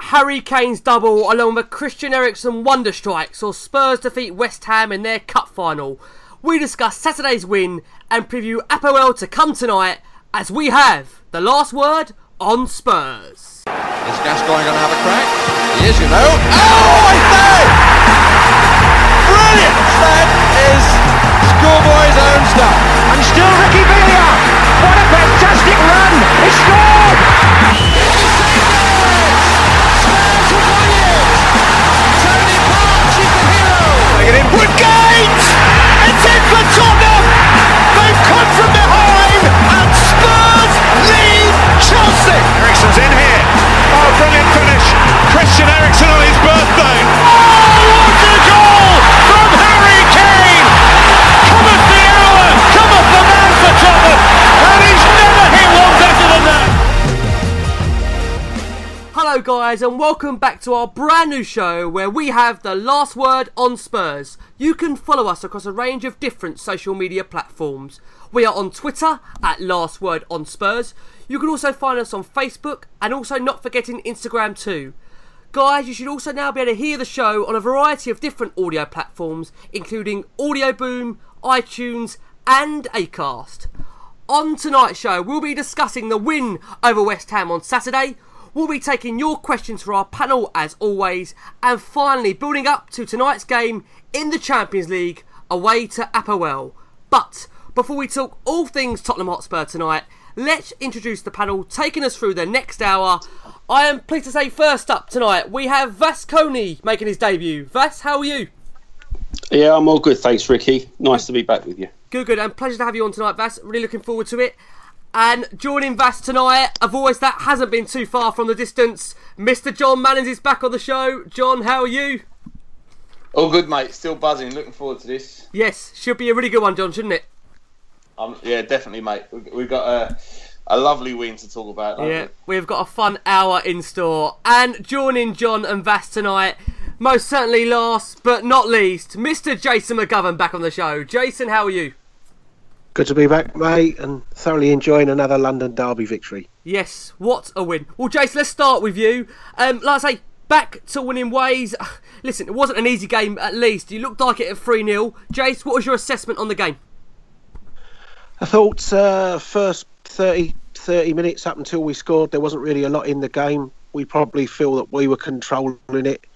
Harry Kane's double along with Christian Eriksen wonder strikes or Spurs defeat West Ham in their cup final. We discuss Saturday's win and preview Apoel to come tonight as we have the last word on Spurs. Is Gascoigne going to have a crack? He is, you know. Oh, I say! Brilliant! That is schoolboy's own stuff. And still Ricky Villa. Guys, and welcome back to our brand new show where we have the last word on Spurs. You can follow us across a range of different social media platforms. We are on Twitter at Last Word on Spurs. You can also find us on Facebook and also not forgetting Instagram too. Guys, you should also now be able to hear the show on a variety of different audio platforms, including Audio Boom, iTunes, and Acast. On tonight's show, we'll be discussing the win over West Ham on Saturday. We'll be taking your questions for our panel as always, and finally building up to tonight's game in the Champions League away to Apoel. But before we talk all things Tottenham Hotspur tonight, let's introduce the panel taking us through the next hour. I am pleased to say first up tonight we have Vasconi making his debut. Vas, how are you? Yeah, I'm all good, thanks, Ricky. Nice to be back with you. Good, good, and pleasure to have you on tonight, Vas. Really looking forward to it. And joining Vas tonight, a voice that hasn't been too far from the distance, Mr. John Mannins is back on the show. John, how are you? All good, mate. Still buzzing. Looking forward to this. Yes, should be a really good one, John, shouldn't it? Um, yeah, definitely, mate. We- We've got a, a lovely win to talk about. Yeah, we? we've got a fun hour in store. And joining John and Vas tonight, most certainly last but not least, Mr. Jason McGovern back on the show. Jason, how are you? Good to be back, mate, and thoroughly enjoying another London Derby victory. Yes, what a win. Well, Jason, let's start with you. Um, like I say, back to winning ways. Listen, it wasn't an easy game at least. You looked like it at 3 0. Jace, what was your assessment on the game? I thought uh, first 30, 30 minutes up until we scored, there wasn't really a lot in the game. We probably feel that we were controlling it,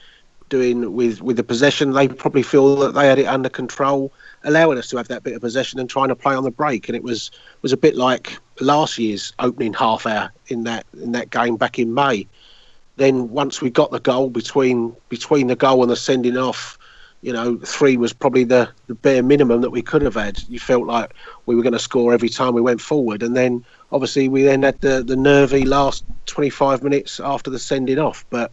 doing with with the possession. They probably feel that they had it under control, allowing us to have that bit of possession and trying to play on the break. And it was was a bit like last year's opening half hour in that in that game back in May. Then once we got the goal between between the goal and the sending off, you know, three was probably the, the bare minimum that we could have had. You felt like we were going to score every time we went forward, and then obviously we then had the the nervy last 25 minutes after the sending off. But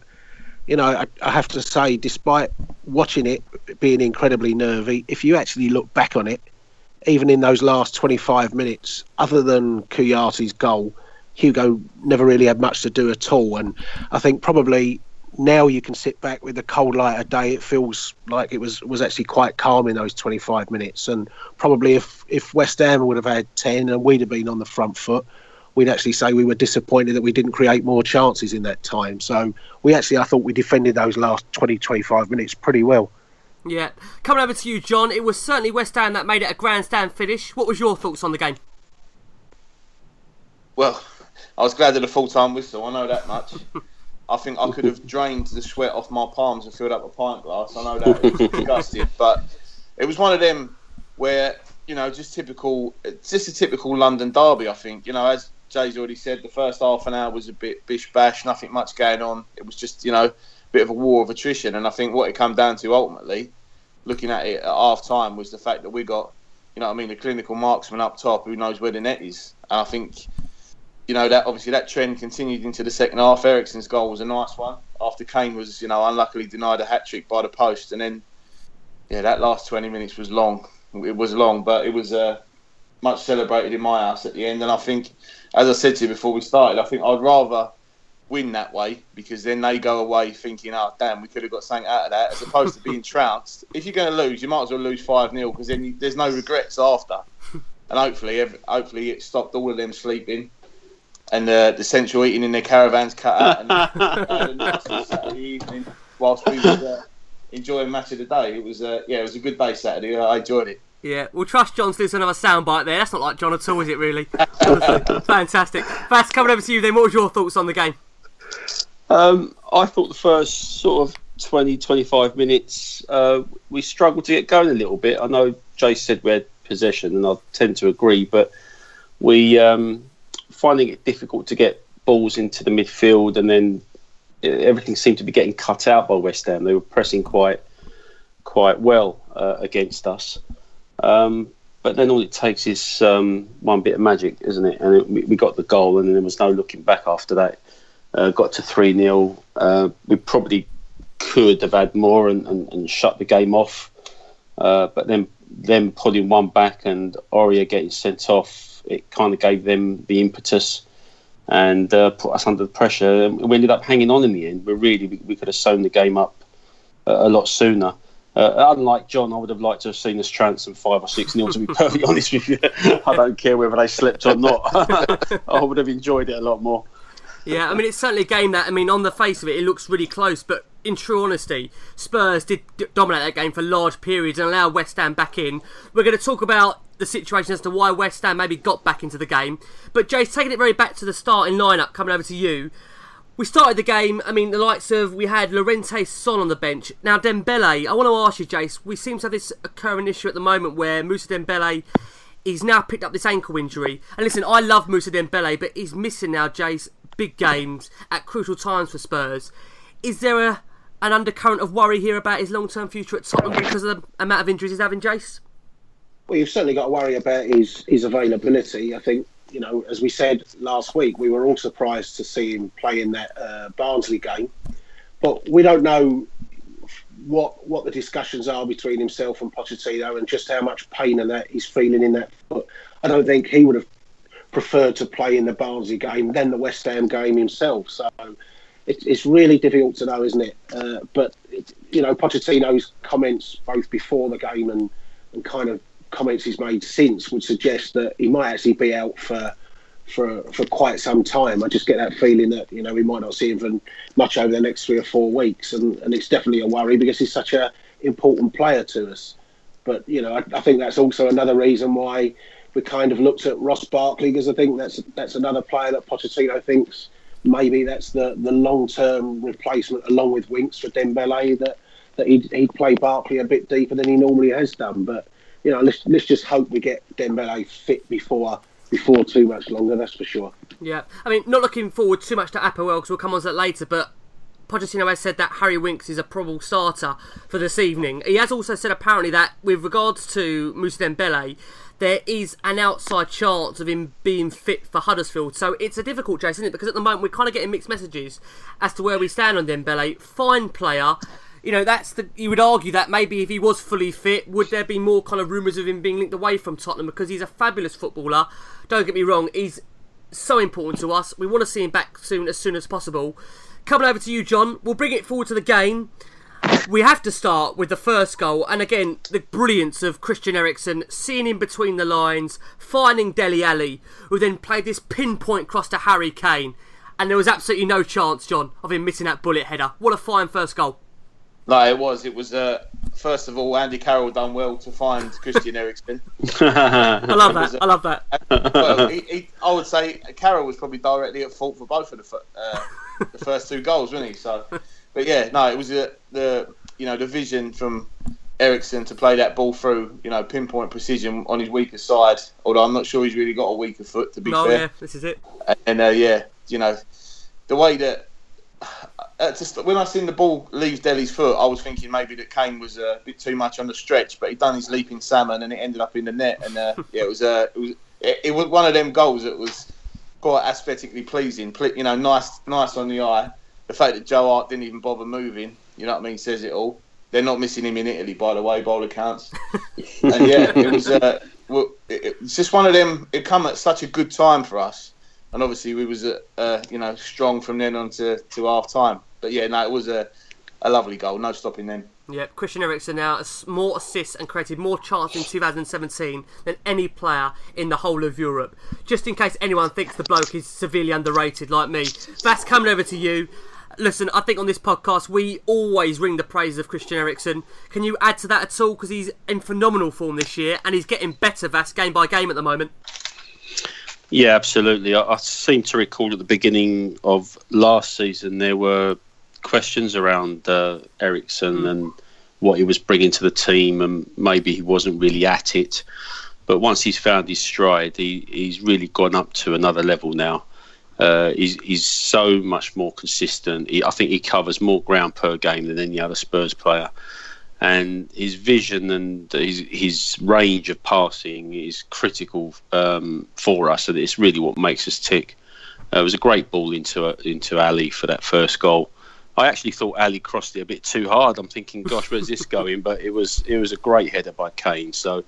you know, I, I have to say, despite watching it being incredibly nervy, if you actually look back on it, even in those last 25 minutes, other than Kouyaté's goal, Hugo never really had much to do at all. And I think probably now you can sit back with the cold light of day. It feels like it was was actually quite calm in those 25 minutes. And probably if if West Ham would have had 10 and we'd have been on the front foot, we'd actually say we were disappointed that we didn't create more chances in that time. So we actually, I thought we defended those last 20, 25 minutes pretty well. Yeah. Coming over to you, John, it was certainly West Ham that made it a grandstand finish. What was your thoughts on the game? Well, I was glad of the full time whistle, I know that much. I think I could have drained the sweat off my palms and filled up a pint glass. I know that was disgusting, but it was one of them where you know, just typical, just a typical London derby. I think you know, as Jay's already said, the first half an hour was a bit bish bash, nothing much going on. It was just you know, a bit of a war of attrition, and I think what it came down to ultimately, looking at it at half time, was the fact that we got, you know, I mean, the clinical marksman up top who knows where the net is, and I think you know that obviously that trend continued into the second half. Eriksen's goal was a nice one after Kane was you know unluckily denied a hat trick by the post, and then yeah, that last twenty minutes was long. It was long, but it was uh, much celebrated in my house at the end. And I think, as I said to you before we started, I think I'd rather win that way because then they go away thinking, oh damn, we could have got something out of that, as opposed to being trounced. If you're going to lose, you might as well lose five 0 because then you, there's no regrets after. And hopefully, every, hopefully it stopped all of them sleeping and uh, the central eating in their caravans cut out and uh, Saturday evening whilst we were uh, enjoying match of the day. It was uh, yeah, it was a good day Saturday. I enjoyed it. Yeah, we'll trust John to do another soundbite there. That's not like John at all, is it? Really? Fantastic. Vas coming over to you then. What was your thoughts on the game? Um, I thought the first sort of 20, 25 minutes uh, we struggled to get going a little bit. I know Jay said we had possession, and I tend to agree, but we um, finding it difficult to get balls into the midfield, and then everything seemed to be getting cut out by West Ham. They were pressing quite quite well uh, against us. Um, but then all it takes is um, one bit of magic, isn't it? And it, we got the goal, and there was no looking back after that. Uh, got to 3 0. Uh, we probably could have had more and, and, and shut the game off. Uh, but then, them pulling one back and Aurier getting sent off, it kind of gave them the impetus and uh, put us under pressure. We ended up hanging on in the end. We really we, we could have sewn the game up a lot sooner. Uh, unlike John, I would have liked to have seen us trounce them five or six nil. To be perfectly honest with you, I don't care whether they slept or not. I would have enjoyed it a lot more. Yeah, I mean it's certainly a game that I mean on the face of it, it looks really close, but in true honesty, Spurs did dominate that game for large periods and allow West Ham back in. We're going to talk about the situation as to why West Ham maybe got back into the game, but Jay's taking it very back to the starting lineup. Coming over to you, we started the game. I mean, the likes of we had Llorente Son on the bench. Now Dembele, I want to ask you, Jace. We seem to have this occurring issue at the moment where Moussa Dembele. He's now picked up this ankle injury. And listen, I love Moussa Dembele, but he's missing now, Jace, big games at crucial times for Spurs. Is there a an undercurrent of worry here about his long term future at Tottenham because of the amount of injuries he's having, Jace? Well, you've certainly got to worry about his, his availability. I think, you know, as we said last week, we were all surprised to see him play in that uh, Barnsley game. But we don't know what what the discussions are between himself and Pochettino and just how much pain and that he's feeling in that foot. I don't think he would have preferred to play in the Barnsley game than the West Ham game himself. So it, it's really difficult to know, isn't it? Uh, but it, you know, Pochettino's comments both before the game and, and kind of comments he's made since would suggest that he might actually be out for for for quite some time. I just get that feeling that you know we might not see him for much over the next three or four weeks, and, and it's definitely a worry because he's such a important player to us. But you know, I, I think that's also another reason why we kind of looked at Ross Barkley because I think that's that's another player that Pochettino thinks maybe that's the, the long term replacement along with Winks for Dembele that that he'd, he'd play Barkley a bit deeper than he normally has done. But you know, let's let's just hope we get Dembele fit before before too much longer. That's for sure. Yeah, I mean, not looking forward too much to Apoel because we'll come on to that later, but. Pochettino has said that Harry Winks is a probable starter for this evening. He has also said apparently that with regards to Moussa Dembele, there is an outside chance of him being fit for Huddersfield. So it's a difficult chase, isn't it? Because at the moment we're kind of getting mixed messages as to where we stand on Dembele. Fine player. You know, that's the. You would argue that maybe if he was fully fit, would there be more kind of rumours of him being linked away from Tottenham because he's a fabulous footballer. Don't get me wrong, he's so important to us. We want to see him back soon, as soon as possible. Coming over to you, John. We'll bring it forward to the game. We have to start with the first goal, and again, the brilliance of Christian Eriksen, seeing him between the lines, finding Dele Alli, who then played this pinpoint cross to Harry Kane, and there was absolutely no chance, John, of him missing that bullet header. What a fine first goal! No, it was. It was. Uh, first of all, Andy Carroll done well to find Christian Eriksen. I love that. I love that. well, he, he, I would say Carroll was probably directly at fault for both of the, uh, the first two goals, wasn't he? So, but yeah, no, it was the, the you know the vision from Eriksen to play that ball through, you know, pinpoint precision on his weaker side. Although I'm not sure he's really got a weaker foot, to be no, fair. yeah, this is it. And uh, yeah, you know, the way that uh, just, when I seen the ball leave Dele's foot, I was thinking maybe that Kane was a bit too much on the stretch, but he done his leaping salmon and it ended up in the net. And uh, yeah, it was uh, it was it, it, was one of them goals that was quite aesthetically pleasing. You know, nice nice on the eye. The fact that Joe Hart didn't even bother moving, you know what I mean, says it all. They're not missing him in Italy, by the way, bowler counts. and yeah, it was. Uh, it's just one of them. It come at such a good time for us, and obviously we was, uh, you know, strong from then on to, to half time. But yeah, no, it was a, a lovely goal. No stopping them. Yeah, Christian Eriksen now has more assists and created more chances in 2017 than any player in the whole of Europe. Just in case anyone thinks the bloke is severely underrated like me, that's coming over to you. Listen, I think on this podcast we always ring the praises of Christian Eriksen. Can you add to that at all? Because he's in phenomenal form this year and he's getting better, Vas, game by game at the moment. Yeah, absolutely. I, I seem to recall at the beginning of last season there were questions around uh, Eriksen mm. and what he was bringing to the team, and maybe he wasn't really at it. But once he's found his stride, he, he's really gone up to another level now. Uh, he's, he's so much more consistent. He, I think he covers more ground per game than any other Spurs player. And his vision and his, his range of passing is critical um, for us, and it's really what makes us tick. Uh, it was a great ball into into Alli for that first goal. I actually thought Alli crossed it a bit too hard. I'm thinking, gosh, where's this going? But it was it was a great header by Kane. So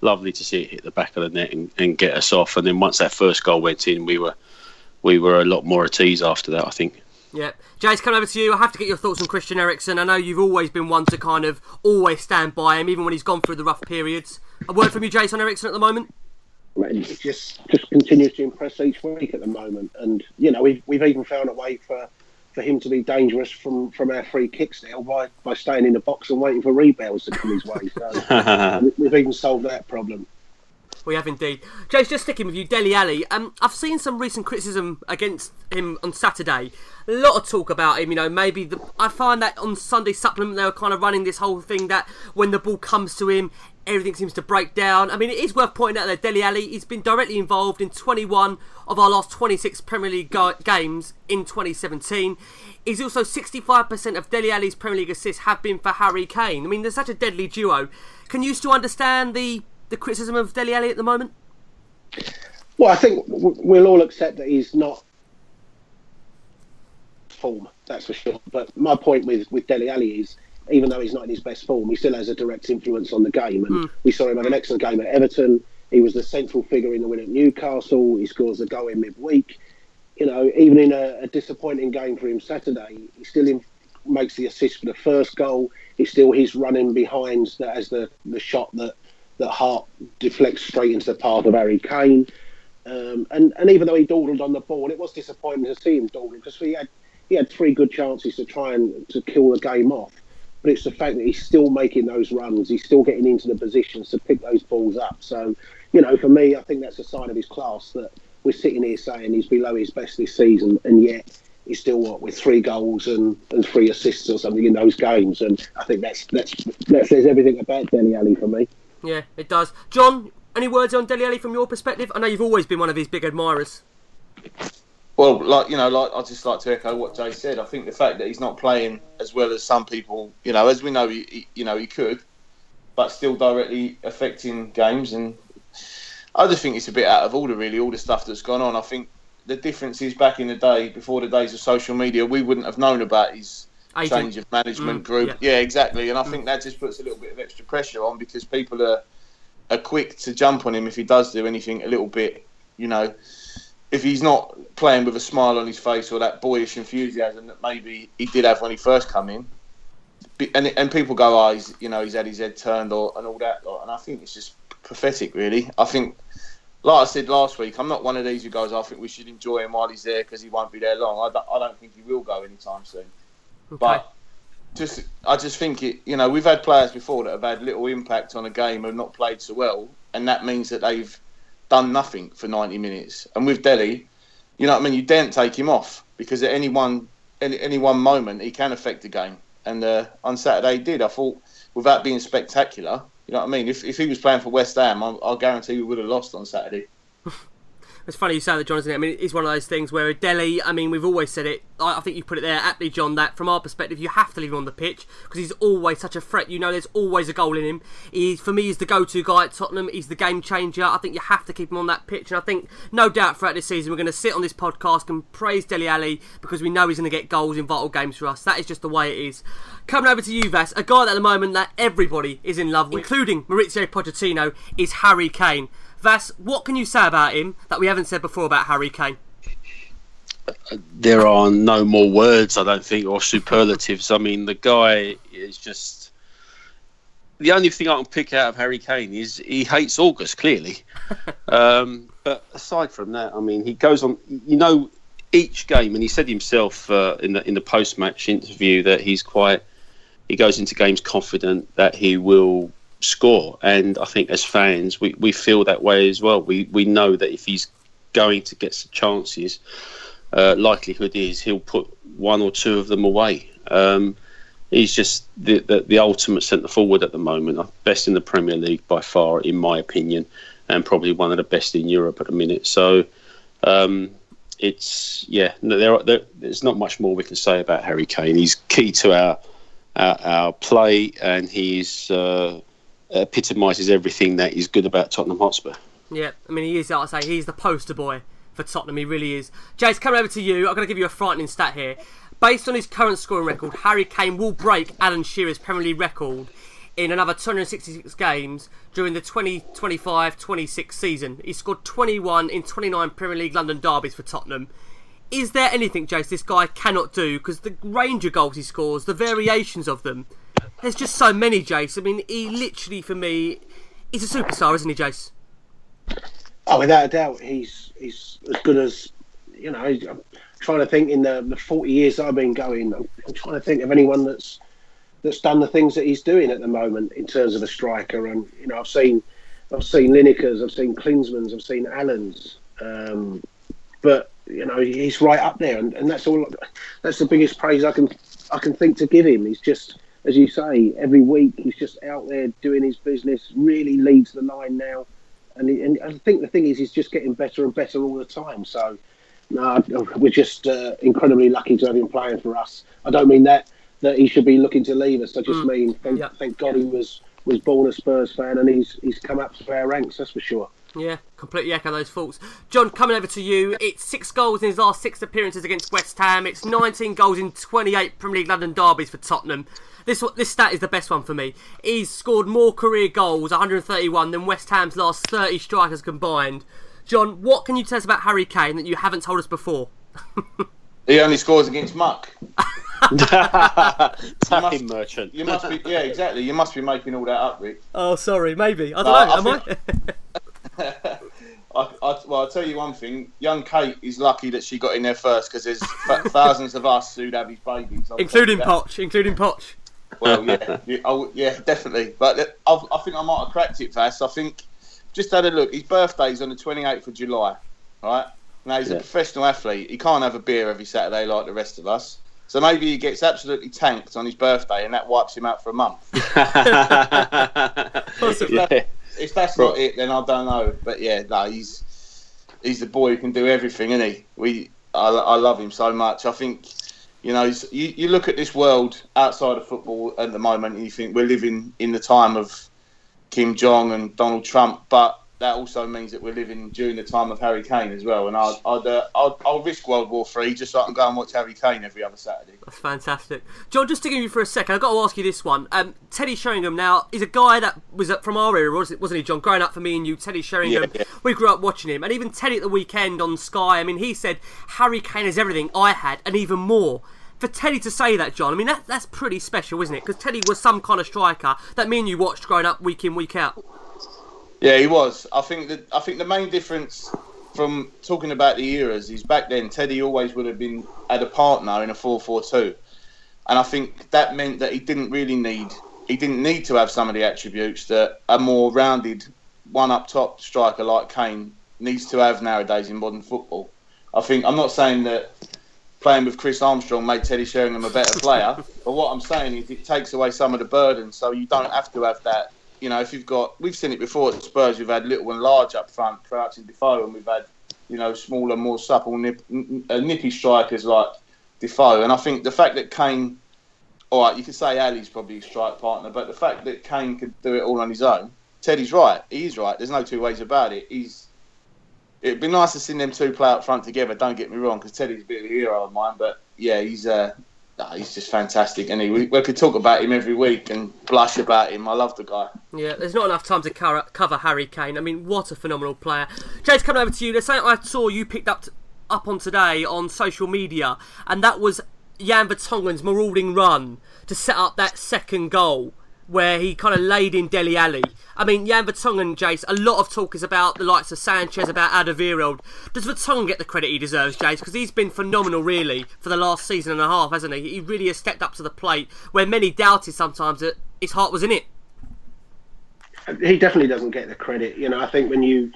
lovely to see it hit the back of the net and, and get us off. And then once that first goal went in, we were we were a lot more at ease after that. I think. Yeah, Jace, come over to you. I have to get your thoughts on Christian Eriksen. I know you've always been one to kind of always stand by him, even when he's gone through the rough periods. A word from you, Jason Eriksen, at the moment. just just continues to impress each week at the moment, and you know we've we've even found a way for for him to be dangerous from, from our free kicks now by, by staying in the box and waiting for rebounds to come his way. So we've even solved that problem. We have indeed. Jace, just sticking with you, Dele Alli. Um, I've seen some recent criticism against him on Saturday. A lot of talk about him. You know, maybe the, I find that on Sunday supplement they were kind of running this whole thing that when the ball comes to him, everything seems to break down. I mean, it is worth pointing out that Dele Alli he's been directly involved in 21 of our last 26 Premier League games in 2017. He's also 65% of Dele Alli's Premier League assists have been for Harry Kane. I mean, there's such a deadly duo. Can you still understand the, the criticism of Dele Alli at the moment? Well, I think we'll all accept that he's not form, that's for sure. But my point with, with Dele Alli is even though he's not in his best form, he still has a direct influence on the game. And mm. we saw him have an excellent game at Everton. He was the central figure in the win at Newcastle. He scores a goal in midweek. You know, even in a, a disappointing game for him Saturday, he still in, makes the assist for the first goal. It's still his running behind that as the, the shot that, that Hart deflects straight into the path of Harry Kane. Um, and, and even though he dawdled on the ball, it was disappointing to see him dawdle because he had he had three good chances to try and to kill the game off but it's the fact that he's still making those runs. He's still getting into the positions to pick those balls up. So, you know, for me, I think that's a sign of his class that we're sitting here saying he's below his best this season, and yet he's still what with three goals and, and three assists or something in those games. And I think that's that's that says everything about Dele Alli for me. Yeah, it does. John, any words on Dele Alli from your perspective? I know you've always been one of his big admirers. Well, like you know, like I just like to echo what Jay said. I think the fact that he's not playing as well as some people, you know, as we know, he, he you know, he could, but still directly affecting games, and I just think it's a bit out of order, really. All the stuff that's gone on. I think the difference is back in the day, before the days of social media, we wouldn't have known about his change of management mm, group. Yeah. yeah. exactly. And I mm. think that just puts a little bit of extra pressure on because people are are quick to jump on him if he does do anything a little bit, you know if he's not playing with a smile on his face or that boyish enthusiasm that maybe he did have when he first come in, and and people go, oh, he's you know he's had his head turned or and all that, and I think it's just pathetic, really. I think, like I said last week, I'm not one of these who goes, I think we should enjoy him while he's there because he won't be there long. I don't, I don't think he will go anytime soon. Okay. But just I just think it. You know, we've had players before that have had little impact on a game and not played so well, and that means that they've done nothing for 90 minutes. And with Dele, you know what I mean. You daren't take him off because at any one any, any one moment he can affect the game. And uh, on Saturday he did. I thought without being spectacular, you know what I mean. If if he was playing for West Ham, I, I'll guarantee we would have lost on Saturday. It's funny you say that, John, isn't it? I mean, it's one of those things where Dele, I mean, we've always said it. I, think you put it there aptly, John, that from our perspective, you have to leave him on the pitch because he's always such a threat. You know, there's always a goal in him. He's, for me, he's the go to guy at Tottenham. He's the game changer. I think you have to keep him on that pitch. And I think, no doubt, throughout this season, we're going to sit on this podcast and praise Dele Alli because we know he's going to get goals in vital games for us. That is just the way it is. Coming over to you, Vass, a guy at the moment that everybody is in love with, including Mauricio Pochettino, is Harry Kane. Vass, what can you say about him that we haven't said before about Harry Kane? There are no more words, I don't think, or superlatives. I mean, the guy is just. The only thing I can pick out of Harry Kane is he hates August, clearly. um, but aside from that, I mean, he goes on. You know, each game, and he said himself uh, in the in the post match interview that he's quite. He goes into games confident that he will score. And I think as fans, we, we feel that way as well. We we know that if he's going to get some chances, uh, likelihood is he'll put one or two of them away. Um, he's just the, the, the ultimate centre forward at the moment, uh, best in the Premier League by far, in my opinion, and probably one of the best in Europe at the minute. So. Um, it's yeah. There, there, there's not much more we can say about Harry Kane. He's key to our our, our play, and he's uh, epitomises everything that is good about Tottenham Hotspur. Yeah, I mean, he is, like I say, he's the poster boy for Tottenham. He really is. Jace, coming over to you, I'm going to give you a frightening stat here. Based on his current scoring record, Harry Kane will break Alan Shearer's Premier League record in another 266 games during the 2025-26 season. He scored 21 in 29 Premier League London derbies for Tottenham. Is there anything, Jace, this guy cannot do? Because the range of goals he scores, the variations of them, there's just so many, Jace. I mean, he literally, for me, he's a superstar, isn't he, Jace? Oh, without a doubt, he's he's as good as you know. I'm trying to think in the, the 40 years I've been going. I'm, I'm, trying to think of anyone that's that's done the things that he's doing at the moment in terms of a striker. And you know, I've seen I've seen Lineker's, I've seen Klinsmann's, I've seen Allen's, um, but you know, he's right up there, and, and that's all. That's the biggest praise I can I can think to give him. He's just as you say, every week he's just out there doing his business. Really leads the line now, and, he, and I think the thing is, he's just getting better and better all the time. So, no, we're just uh, incredibly lucky to have him playing for us. I don't mean that that he should be looking to leave us. I just mm. mean thank, yeah. thank God he was was born a Spurs fan and he's he's come up to our ranks. That's for sure. Yeah, completely echo those thoughts. John, coming over to you. It's six goals in his last six appearances against West Ham. It's 19 goals in 28 Premier League London derbies for Tottenham. This this stat is the best one for me. He's scored more career goals, 131, than West Ham's last 30 strikers combined. John, what can you tell us about Harry Kane that you haven't told us before? he only scores against muck. Tapping merchant. You must be, yeah, exactly. You must be making all that up, Rick. Oh, sorry, maybe. I don't uh, know. I am think... I? I, I, well, I'll tell you one thing. Young Kate is lucky that she got in there first because there's thousands of us who'd have his babies. I'll including Poch, including Poch. Well, yeah, yeah, oh, yeah, definitely. But I, I, think I might have cracked it, Vass. I think just had a look. His birthday's on the 28th of July, right? Now he's yeah. a professional athlete. He can't have a beer every Saturday like the rest of us. So maybe he gets absolutely tanked on his birthday, and that wipes him out for a month. Possibly. If, that, if that's not it, then I don't know. But yeah, no, he's he's the boy who can do everything, isn't he? We, I, I love him so much. I think you know, you, you look at this world outside of football at the moment, and you think we're living in the time of Kim Jong and Donald Trump. But that also means that we're living during the time of Harry Kane as well. And I'd, I'd, uh, I'd, I'll risk World War Three just so I can go and watch Harry Kane every other Saturday. That's fantastic. John, just to give you for a second, I've got to ask you this one. Um, Teddy Sheringham now is a guy that was from our era, wasn't he, John? Growing up for me and you, Teddy Sheringham, Yeah, yeah. we grew up watching him. And even Teddy at the weekend on Sky, I mean, he said, Harry Kane is everything I had and even more. For Teddy to say that, John, I mean, that, that's pretty special, isn't it? Because Teddy was some kind of striker that me and you watched growing up week in, week out. Yeah, he was. I think that I think the main difference from talking about the eras is back then Teddy always would have been had a partner in a four four two, and I think that meant that he didn't really need he didn't need to have some of the attributes that a more rounded one up top striker like Kane needs to have nowadays in modern football. I think I'm not saying that playing with Chris Armstrong made Teddy Sheringham a better player, but what I'm saying is it takes away some of the burden, so you don't have to have that you know, if you've got, we've seen it before at Spurs, we've had little and large up front, Crouch Defoe, and we've had, you know, smaller, more supple, nip, uh, nippy strikers like Defoe. And I think the fact that Kane, all right, you could say Alli's probably a strike partner, but the fact that Kane could do it all on his own, Teddy's right. He's right. There's no two ways about it. He's. It'd be nice to see them two play up front together. Don't get me wrong, because Teddy's a bit of a hero of mine. But yeah, he's uh, nah, he's just fantastic, and we, we could talk about him every week and blush about him. I love the guy. Yeah, there's not enough time to cover, cover Harry Kane. I mean, what a phenomenal player. James, coming over to you. There's something I saw you picked up t- up on today on social media, and that was Jan Vertonghen's marauding run to set up that second goal where he kind of laid in Dele Alli. I mean, Jan Vertonghen, Jace, a lot of talk is about the likes of Sanchez, about Alderweireld. Does Vertonghen get the credit he deserves, Jace? Because he's been phenomenal, really, for the last season and a half, hasn't he? He really has stepped up to the plate, where many doubted sometimes that his heart was in it. he definitely doesn't get the credit. You know, I think when you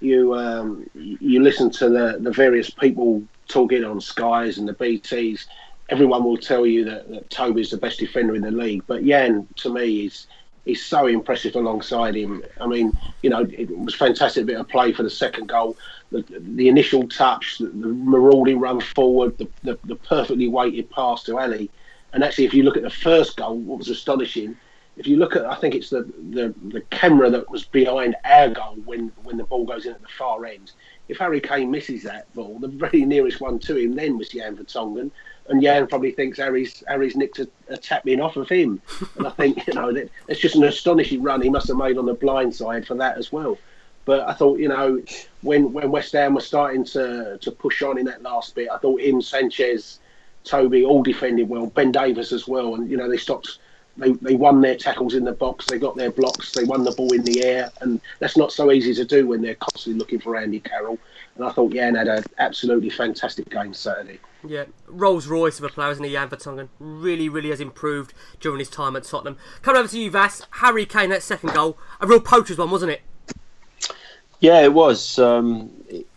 you um, you listen to the, the various people talking on Skies and the BTs, everyone will tell you that, that Toby's the best defender in the league. But Jan, to me, is is so impressive alongside him. I mean, you know, it was fantastic bit of play for the second goal. The, the initial touch, the, the marauding run forward, the, the, the perfectly weighted pass to Alli. And actually, if you look at the first goal, what was astonishing, if you look at, I think it's the, the, the camera that was behind our goal when, when the ball goes in at the far end. If Harry Kane misses that ball, the very nearest one to him then was Jan Vertonghen, and Jan probably thinks Harry's Harry's nicked a, a tap in off of him. And I think you know that, it's just an astonishing run he must have made on the blind side for that as well. But I thought, you know, when when West Ham were starting to to push on in that last bit, I thought him, Sanchez, Toby all defended well, Ben Davies as well, and you know they stopped. They, they won their tackles in the box, they got their blocks, they won the ball in the air, and that's not so easy to do when they're constantly looking for Andy Carroll. And I thought Jan had an absolutely fantastic game Saturday. Yeah, Rolls Royce of a player, isn't he, Jan Vertonghen? Really, really has improved during his time at Tottenham. Coming over to you, Vass. Harry Kane, that second goal, a real poacher's one, wasn't it? Yeah, it was. Um,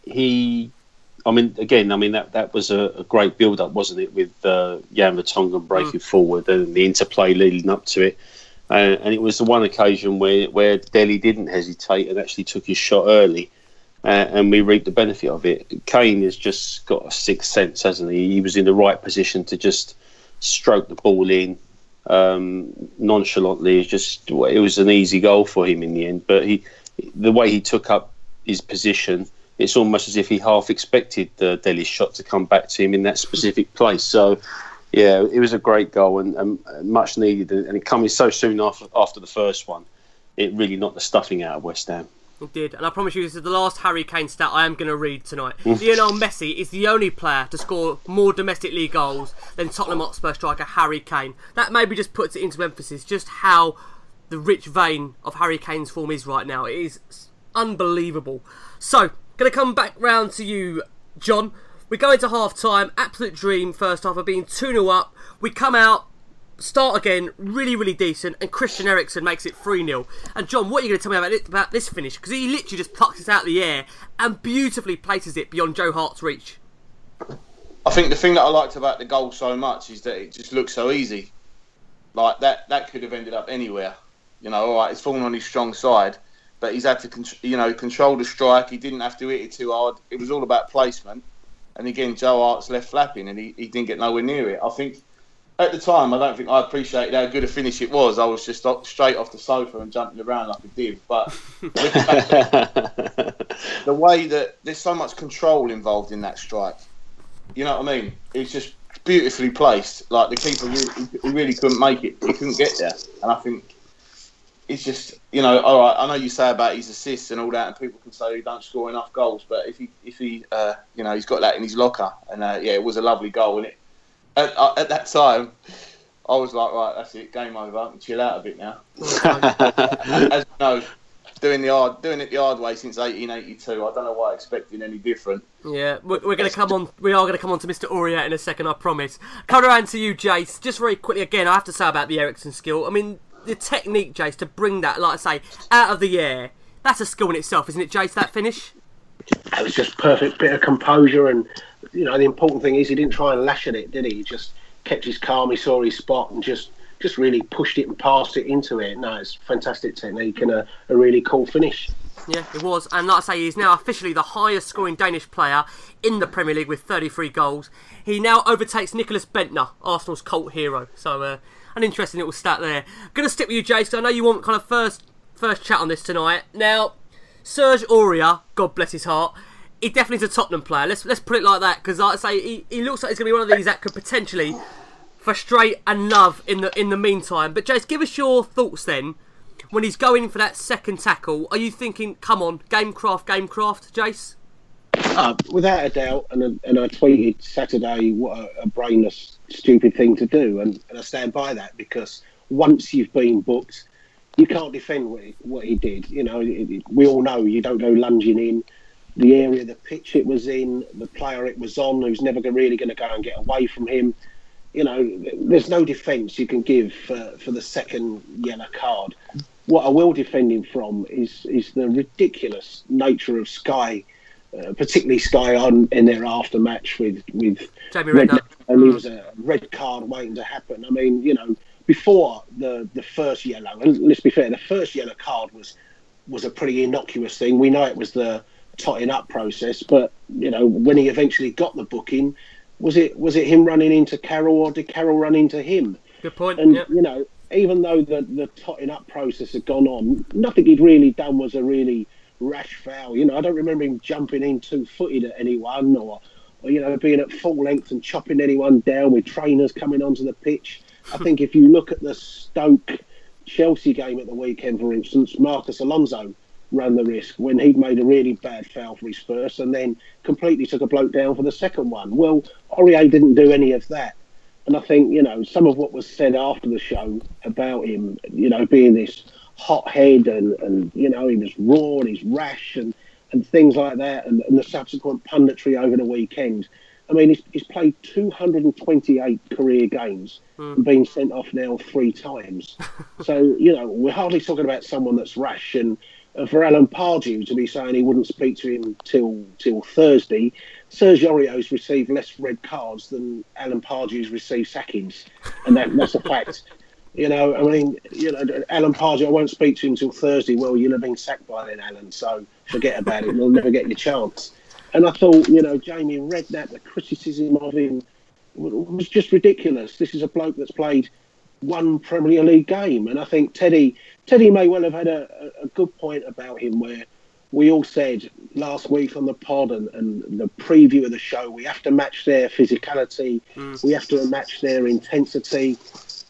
he, I mean, again, I mean that that was a, a great build-up, wasn't it, with uh, Jan Vertonghen breaking forward and the interplay leading up to it. Uh, and it was the one occasion where where Dele didn't hesitate and actually took his shot early, uh, and we reap the benefit of it. Kane has just got a sixth sense, hasn't he? He was in the right position to just stroke the ball in um, nonchalantly. It's just it was an easy goal for him in the end. But he, the way he took up his position, it's almost as if he half expected uh, Dele's shot to come back to him in that specific place. So. Yeah, it was a great goal and, and much needed, and it coming so soon after after the first one, it really knocked the stuffing out of West Ham. Did, and I promise you, this is the last Harry Kane stat I am going to read tonight. Mm. Lionel Messi is the only player to score more domestic league goals than Tottenham Hotspur striker Harry Kane. That maybe just puts it into emphasis just how the rich vein of Harry Kane's form is right now. It is unbelievable. So, going to come back round to you, John. We go into half time, absolute dream first half of being 2 0 up. We come out, start again, really, really decent, and Christian Eriksen makes it 3 0. And John, what are you going to tell me about, it, about this finish? Because he literally just plucks it out of the air and beautifully places it beyond Joe Hart's reach. I think the thing that I liked about the goal so much is that it just looks so easy. Like that, that could have ended up anywhere. You know, all right, it's fallen on his strong side, but he's had to, you know, control the strike. He didn't have to hit it too hard. It was all about placement. And again, Joe Hart's left flapping, and he, he didn't get nowhere near it. I think at the time, I don't think I appreciated how good a finish it was. I was just straight off the sofa and jumping around like a div. But the way that there's so much control involved in that strike, you know what I mean? It's just beautifully placed. Like the keeper, really, he really couldn't make it. He couldn't get there, and I think it's just you know, all right. I know you say about his assists and all that, and people can say he don't score enough goals, but if he if he uh, you know he's got that in his locker, and uh, yeah, it was a lovely goal, and it at, uh, at that time. I was like, right, that's it, game over. I can chill out a bit now. As you know, doing the hard, doing it the hard way since 1882. I don't know why I expected any different. Yeah, we're, we're going to come on. We are going to come on to Mr. Aurier in a second, I promise. Coming around to you, Jace. Just very quickly again, I have to say about the Eriksen skill. I mean, the technique, Jace, to bring that, like I say, out of the air. That's a skill in itself, isn't it, Jace? That finish. It was just perfect bit of composure, and you know the important thing is he didn't try and lash at it, did he? He just kept his calm. He saw his spot and just just really pushed it and passed it into it. No, it's fantastic technique and a, a really cool finish. Yeah, it was. And like I say, he's now officially the highest scoring Danish player in the Premier League with 33 goals. He now overtakes Nicklas Bendtner, Arsenal's cult hero. So, uh, an interesting little stat there. Going to stick with you, Jason. I know you want kind of first first chat on this tonight. Now, Serge Aurier, God bless his heart, he definitely is a Tottenham player. Let's let's put it like that because, like I say, he, he looks like he's going to be one of these that could potentially frustrate and love in the in the meantime. But Jace, give us your thoughts then. When he's going for that second tackle, are you thinking, "Come on, game craft, game craft," Jace? Uh, without a doubt, and, and I tweeted Saturday what a, a brainless, stupid thing to do, and, and, I stand by that because once you've been booked, you can't defend what he, what he did. You know, it, it, we all know you don't go lunging in the area, the pitch it was in, the player it was on, who's never really going to go and get away from him you know, there's no defence you can give for, for the second yellow card. What I will defend him from is is the ridiculous nature of Sky, uh, particularly Sky on in their aftermatch with with Jamie Redknapp, and there was a red card waiting to happen. I mean, you know, before the the first yellow, and let's be fair, the first yellow card was was a pretty innocuous thing. We know it was the totting up process, but you know, when he eventually got the booking was it was it him running into Carroll or did Carroll run into him? Good point. And yep. you know, even though the the totting up process had gone on, nothing he'd really done was a really rash foul. You know, I don't remember him jumping in two footed at anyone or, or you know being at full length and chopping anyone down with trainers coming onto the pitch. I think if you look at the Stoke Chelsea game at the weekend, for instance, Marcos Alonso ran the risk when he'd made a really bad foul for his first and then completely took a bloke down for the second one. Well, Aurier didn't do any of that. And I think, you know, some of what was said after the show about him, you know, being this hothead and, and you know, he was raw and he's rash and, and things like that and, and the subsequent punditry over the weekend. I mean, he's, he's played 228 career games mm. and been sent off now three times. so, you know, we're hardly talking about someone that's rash and, Uh, for Alan Pardew to be saying he wouldn't speak to him till till Thursday, Serge Aurier's received less red cards than Alan Pardew's received sackings, and that, that's a fact. You know, I mean, you know, Alan Pardew, I won't speak to him until Thursday. Well, you'll have been sacked by then, Alan. So forget about it. You'll never get your chance. And I thought, you know, Jamie Redknapp, the criticism of him was just ridiculous. This is a bloke that's played one Premier League game, and I think Teddy Teddy may well have had a, a good point about him where we all said last week on the pod and, and the preview of the show, we have to match their physicality, mm. we have to match their intensity.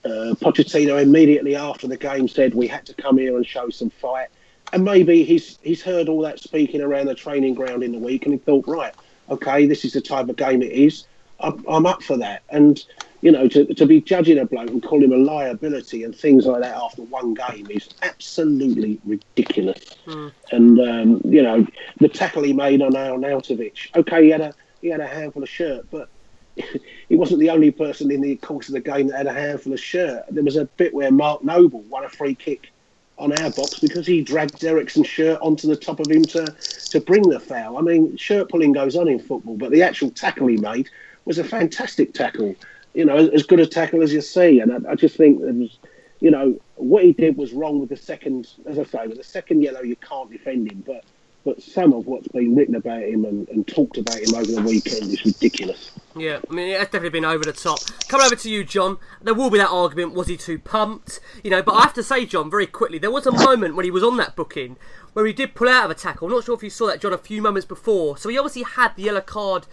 Uh, Pochettino immediately after the game said we had to come here and show some fight, and maybe he's he's heard all that speaking around the training ground in the week, and he thought, right, okay, this is the type of game it is. I'm, I'm up for that, and you know, to, to be judging a bloke and call him a liability and things like that after one game is absolutely ridiculous. Mm. And um, you know, the tackle he made on Arnautovic, okay, he had a he had a handful of shirt, but he wasn't the only person in the course of the game that had a handful of shirt. There was a bit where Mark Noble won a free kick on our box because he dragged Eriksen's shirt onto the top of him to, to bring the foul. I mean, shirt pulling goes on in football, but the actual tackle he made was a fantastic tackle you know, as good a tackle as you see. And I, I just think was, you know, what he did was wrong with the second, as I say, with the second yellow, you can't defend him. But but some of what's been written about him and, and talked about him over the weekend is ridiculous. Yeah, I mean, it's definitely been over the top. Coming over to you, John, there will be that argument, was he too pumped? You know, but I have to say, John, very quickly, there was a moment when he was on that booking where he did pull out of a tackle. I'm not sure if you saw that, John, a few moments before. So he obviously had the yellow card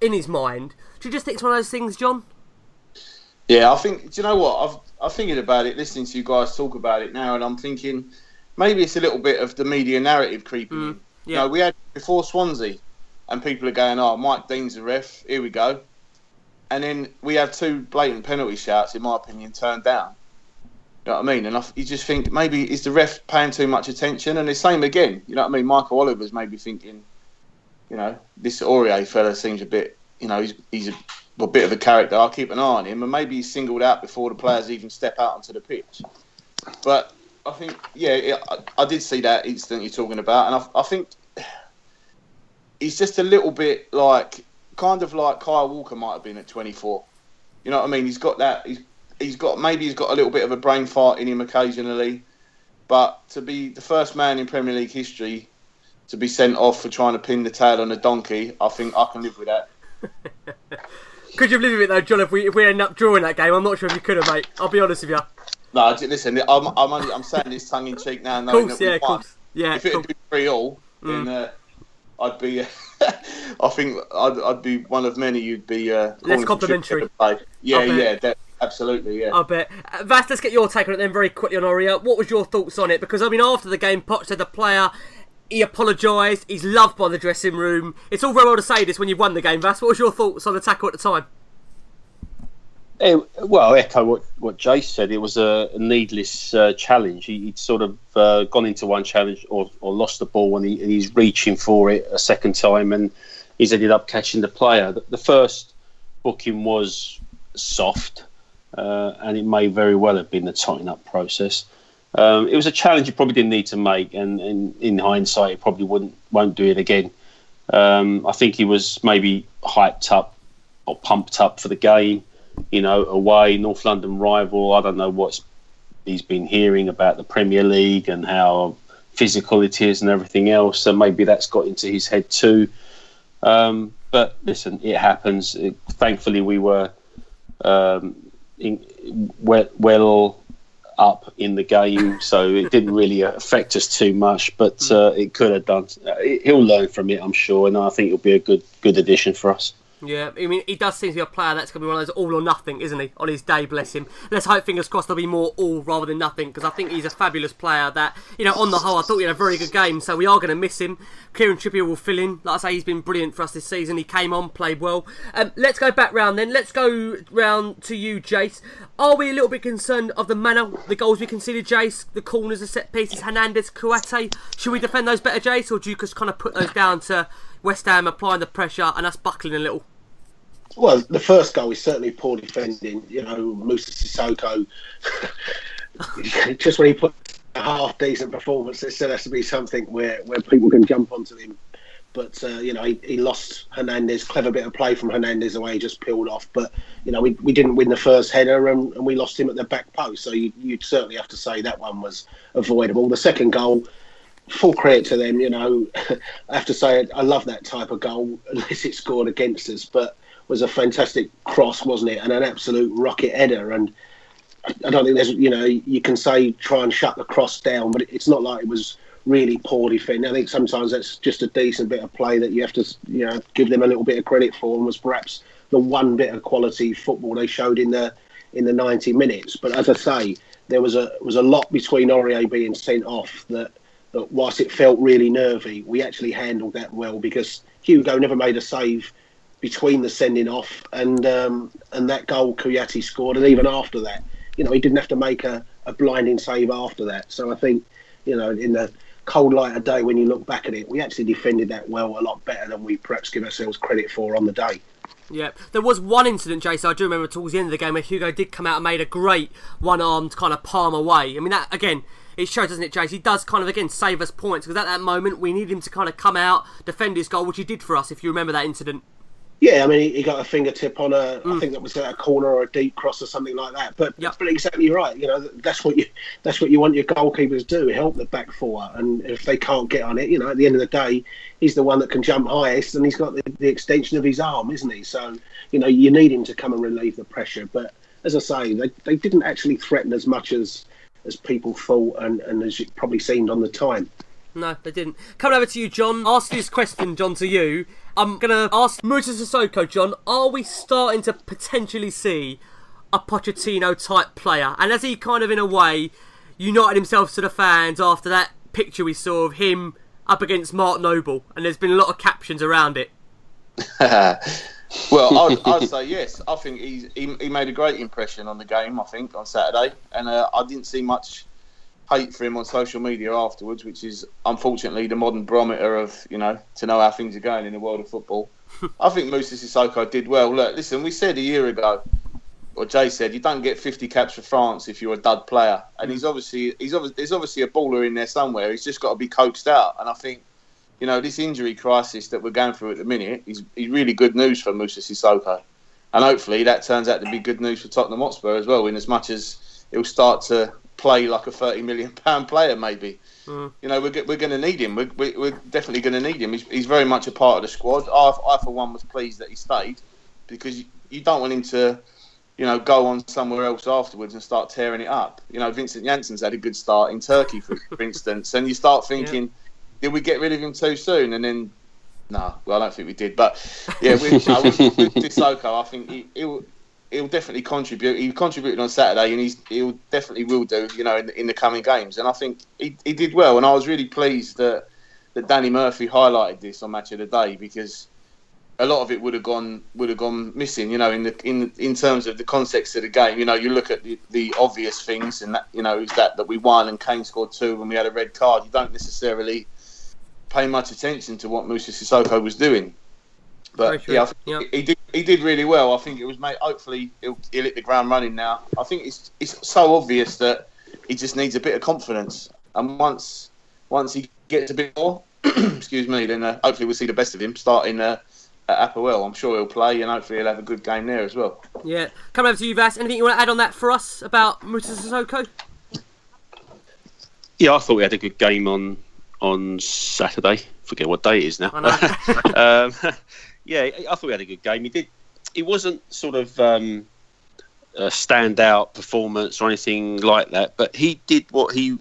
in his mind. Do you just think it's one of those things, John? Yeah, I think, do you know what? I've, I'm thinking about it, listening to you guys talk about it now, and I'm thinking maybe it's a little bit of the media narrative creeping mm, in. Yeah. You know, we had before Swansea and people are going, "Oh, Mike Dean's the ref. Here we go." And then we have two blatant penalty shouts, in my opinion, turned down. You know what I mean? And I, you just think maybe is the ref paying too much attention? And the same again. You know what I mean? Michael Oliver's maybe thinking, you know, this Aurier fella seems a bit, you know, he's he's a, a bit of a character. I'll keep an eye on him, and maybe he's singled out before the players even step out onto the pitch. But I think, yeah, I, I did see that incident you're talking about, and I, I think he's just a little bit like kind of like Kyle Walker might have been at 24. You know what I mean? He's got that. He's he's got maybe he's got a little bit of a brain fart in him occasionally, but to be the first man in Premier League history to be sent off for trying to pin the tail on a donkey, I think I can live with that. could you with it though, John? If we if we end up drawing that game, I'm not sure if you could have, mate. I'll be honest with you. No, listen, I'm I'm, only, I'm saying this tongue in cheek now, knowing course, that yeah, won. Yeah, if it had been three all, mm. then. Uh, I'd be. I think I'd, I'd be one of many. You'd be uh, less complimentary. Yeah, yeah, that, absolutely. Yeah, I bet. Uh, Vas, let's get your take on it then, very quickly on Aurier. What was your thoughts on it? Because I mean, after the game, Poch said the player. He apologised. He's loved by the dressing room. It's all very well to say this when you've won the game, Vas. What was your thoughts on the tackle at the time? It, well, echo what what Jace said. It was a, needless uh, challenge. He, would sort of uh, gone into one challenge or, or lost the ball, and, he, and, he's reaching for it a second time, and he's ended up catching the player. The, the first booking was soft, uh, and it may very well have been the tighten up process. Um, it was a challenge he probably didn't need to make, and, and in hindsight, he probably wouldn't won't do it again. Um, I think he was maybe hyped up or pumped up for the game you know, away, North London rival. I don't know what he's been hearing about the Premier League and how physical it is and everything else. So maybe that's got into his head too. Um, but listen, it happens. It, thankfully, we were um, in, well, well, up in the game, so it didn't really affect us too much. But uh, it could have done. He'll learn from it, I'm sure, and I think it'll be a good good addition for us. Yeah, I mean, he does seem to be a player that's going to be one of those all or nothing, isn't he? On his day, bless him. Let's hope, fingers crossed, there'll be more all rather than nothing, because I think he's a fabulous player that, you know, on the whole, I thought he had a very good game, so we are going to miss him. Kieran Trippier will fill in. Like I say, he's been brilliant for us this season. He came on, played well. Um, let's go back round then. Let's go round to you, Jace. Are we a little bit concerned of the manner, the goals we conceded, Jace? The corners, the set pieces, Hernandez, Kouyaté? Should we defend those better, Jace, or do you just kind of put those down to West Ham applying the pressure and us buckling a little? Well, the first goal is certainly poor defending. You know, Moussa Sissoko, just when he put a half decent performance, there still has to be something where, where people can jump onto him. But uh, you know, he, he, lost Hernandez. Clever bit of play from Hernandez away, just peeled off. But you know, we, we didn't win the first header, and, and we lost him at the back post. So you, would certainly have to say that one was avoidable. The second goal, full credit to them. You know, I have to say I love that type of goal, unless it's scored against us. But was a fantastic cross, wasn't it? And an absolute rocket header. And I don't think there's, you know, you can say try and shut the cross down, but it's not like it was really poor defending. I think sometimes that's just a decent bit of play that you have to, you know, give them a little bit of credit for, and was perhaps the one bit of quality football they showed in the in the 90 minutes. But as I say, there was a was a lot between Aurier being sent off that, that whilst it felt really nervy, we actually handled that well because Hugo never made a save between the sending off and um, and that goal Kouyaté scored, and even after that, you know, he didn't have to make a, a blinding save after that. So I think, you know, in the cold light of day, when you look back at it, we actually defended that well a lot better than we perhaps give ourselves credit for on the day. Yeah, there was one incident, Jason. I do remember towards the end of the game where Hugo did come out and made a great one-armed kind of palm away. I mean, that again, it shows, doesn't it, Jace? He does kind of again save us points because at that moment we need him to kind of come out, defend his goal, which he did for us. If you remember that incident. Yeah, I mean, he, he got a fingertip on a. I mm. think that was a corner or a deep cross or something like that. But but exactly right. You know, that's what you that's what you want your goalkeepers to do: help the back four. And if they can't get on it, you know, at the end of the day, he's the one that can jump highest, and he's got the, the extension of his arm, isn't he? So you know, you need him to come and relieve the pressure. But as I say, they they didn't actually threaten as much as as people thought, and and as it probably seemed on the time. No, they didn't. Coming over to you, John. Ask this question, John, to you. I'm gonna ask Moussa Sissoko, John. Are we starting to potentially see a Pochettino type player? And as he kind of, in a way, united himself to the fans after that picture we saw of him up against Mark Noble? And there's been a lot of captions around it. well, I'd, I'd, say yes. I think he, he made a great impression on the game. I think on Saturday, and uh, I didn't see much hate for him on social media afterwards, which is unfortunately the modern barometer of you know to know how things are going in the world of football. I think Moussa Sissoko did well. Look, listen, we said a year ago, or Jay said, you don't get 50 caps for France if you're a dud player, and he's mm. obviously he's obviously there's obviously a baller in there somewhere. He's just got to be coaxed out, and I think. You know, this injury crisis that we're going through at the minute is, is really good news for Moussa Sissoko. And hopefully that turns out to be good news for Tottenham Hotspur as well, in as much as he'll start to play like a thirty million pound player, maybe. Mm. You know, we're, we're going to need him. We're, we're definitely going to need him. He's, he's very much a part of the squad. I, I, for one, was pleased that he stayed because you, you don't want him to, you know, go on somewhere else afterwards and start tearing it up. You know, Vincent Janssen's had a good start in Turkey, for, for instance, and you start thinking, yeah. did we get rid of him too soon? And then, no, well, I don't think we did. But yeah, with, no, with, with Sissoko, I think he, he'll definitely contribute. He contributed on Saturday, and he's he'll definitely will do. You know, in in the coming games, and I think he, he did well. And I was really pleased that that Danny Murphy highlighted this on Match of the Day because a lot of it would have gone would have gone missing. You know, in the in in terms of the context of the game. You know, you look at the, the obvious things, and that you know is that that we won and Kane scored two and we had a red card. You don't necessarily pay much attention to what Moussa Sissoko was doing. But yeah, yep. he did he did really well. I think it was made. Hopefully, he'll, he'll hit the ground running now. I think it's it's so obvious that he just needs a bit of confidence, and once once he gets a bit more, excuse me, then uh, hopefully we'll see the best of him starting uh, at Apoel. I'm sure he'll play, and hopefully he'll have a good game there as well. Yeah, coming over to you, Vas. Anything you want to add on that for us about Moussa Sissoko? Yeah, I thought we had a good game on on Saturday. Forget what day it is now. um, yeah, I thought he had a good game. He did. He wasn't sort of um, a standout performance or anything like that, but he did what he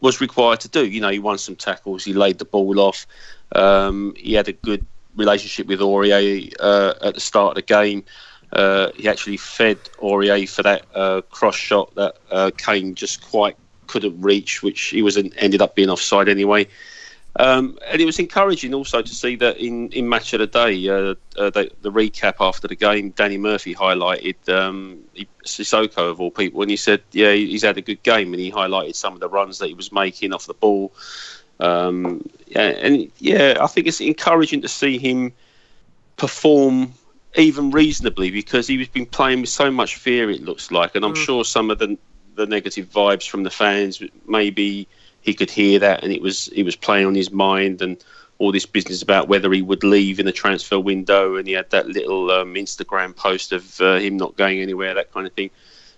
was required to do. You know, he won some tackles. He laid the ball off. Um, he had a good relationship with Aurier uh, at the start of the game. Uh, he actually fed Aurier for that uh, cross shot that uh, Kane just quite couldn't reach, which he was ended up being offside anyway. Um, and it was encouraging also to see that in, in match of the day, uh, uh, the, the, recap after the game, Danny Murphy highlighted um, Sissoko of all people, and he said, "Yeah, he's had a good game," and he highlighted some of the runs that he was making off the ball. Um, yeah, and yeah, I think it's encouraging to see him perform even reasonably because he's been playing with so much fear. It looks like, and I'm mm. sure some of the the negative vibes from the fans maybe he could hear that, and it was it was playing on his mind, and all this business about whether he would leave in the transfer window, and he had that little um, Instagram post of uh, him not going anywhere, that kind of thing.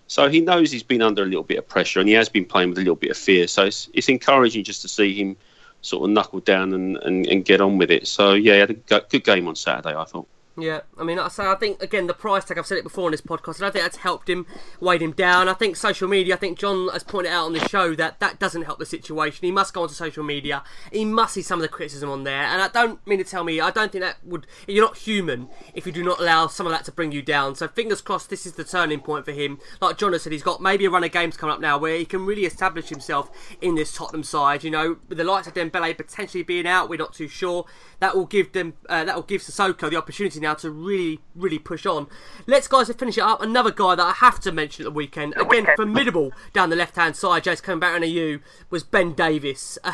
So he knows he's been under a little bit of pressure, and he has been playing with a little bit of fear. So it's, it's encouraging just to see him sort of knuckle down and, and, and get on with it. So yeah, he had a good game on Saturday, I thought. Yeah, I mean, I say I think again the price tag. I've said it before on this podcast, and I think that's helped him, weighed him down. I think social media. I think John has pointed out on the show that that doesn't help the situation. He must go onto social media. He must see some of the criticism on there, and I don't mean to tell me. I don't think that would. You're not human if you do not allow some of that to bring you down. So fingers crossed, this is the turning point for him. Like John has said, he's got maybe a run of games coming up now where he can really establish himself in this Tottenham side. You know, with the likes of Dembele potentially being out, we're not too sure. That will give them. Uh, that will give Sissoko the opportunity now to really really push on. Let's, guys, finish it up. Another guy that I have to mention at the weekend, the again, weekend. formidable down the left hand side, Jace coming back on a U, was Ben Davies. Uh,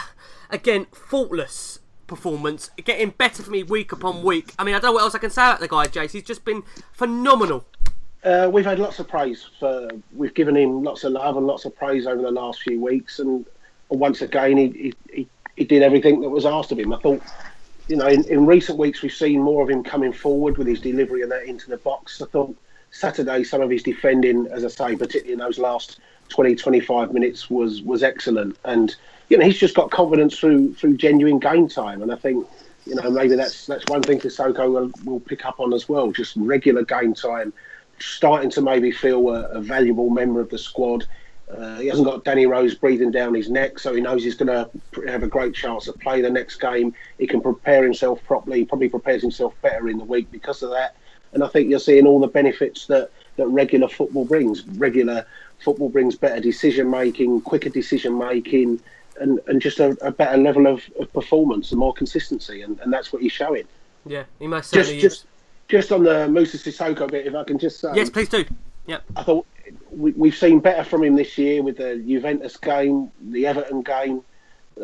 again, faultless performance, getting better for me week upon week. I mean, I don't know what else I can say about the guy, Jace. He's just been phenomenal. Uh, we've had lots of praise for. We've given him lots of love and lots of praise over the last few weeks, and once again, he he, he did everything that was asked of him. I thought you know, in, in recent weeks we've seen more of him coming forward with his delivery and that into the box. I thought Saturday some of his defending, as I say, particularly in those last 20, 25 minutes was was excellent. And you know, he's just got confidence through through genuine game time. And I think you know maybe that's that's one thing Sissoko will, will pick up on as well. Just regular game time, starting to maybe feel a, a valuable member of the squad. Uh, he hasn't got Danny Rose breathing down his neck, so he knows he's going to have a great chance to play the next game. He can prepare himself properly. He probably prepares himself better in the week because of that. And I think you're seeing all the benefits that, that regular football brings. Regular football brings better decision making, quicker decision making, and, and just a, a better level of, of, performance and more consistency. And, and that's what he's showing. Yeah, he must certainly just, just, just on the Moussa Sissoko bit, if I can just say. Yes, please do. Yeah. I thought we, have seen better from him this year with the Juventus game, the Everton game.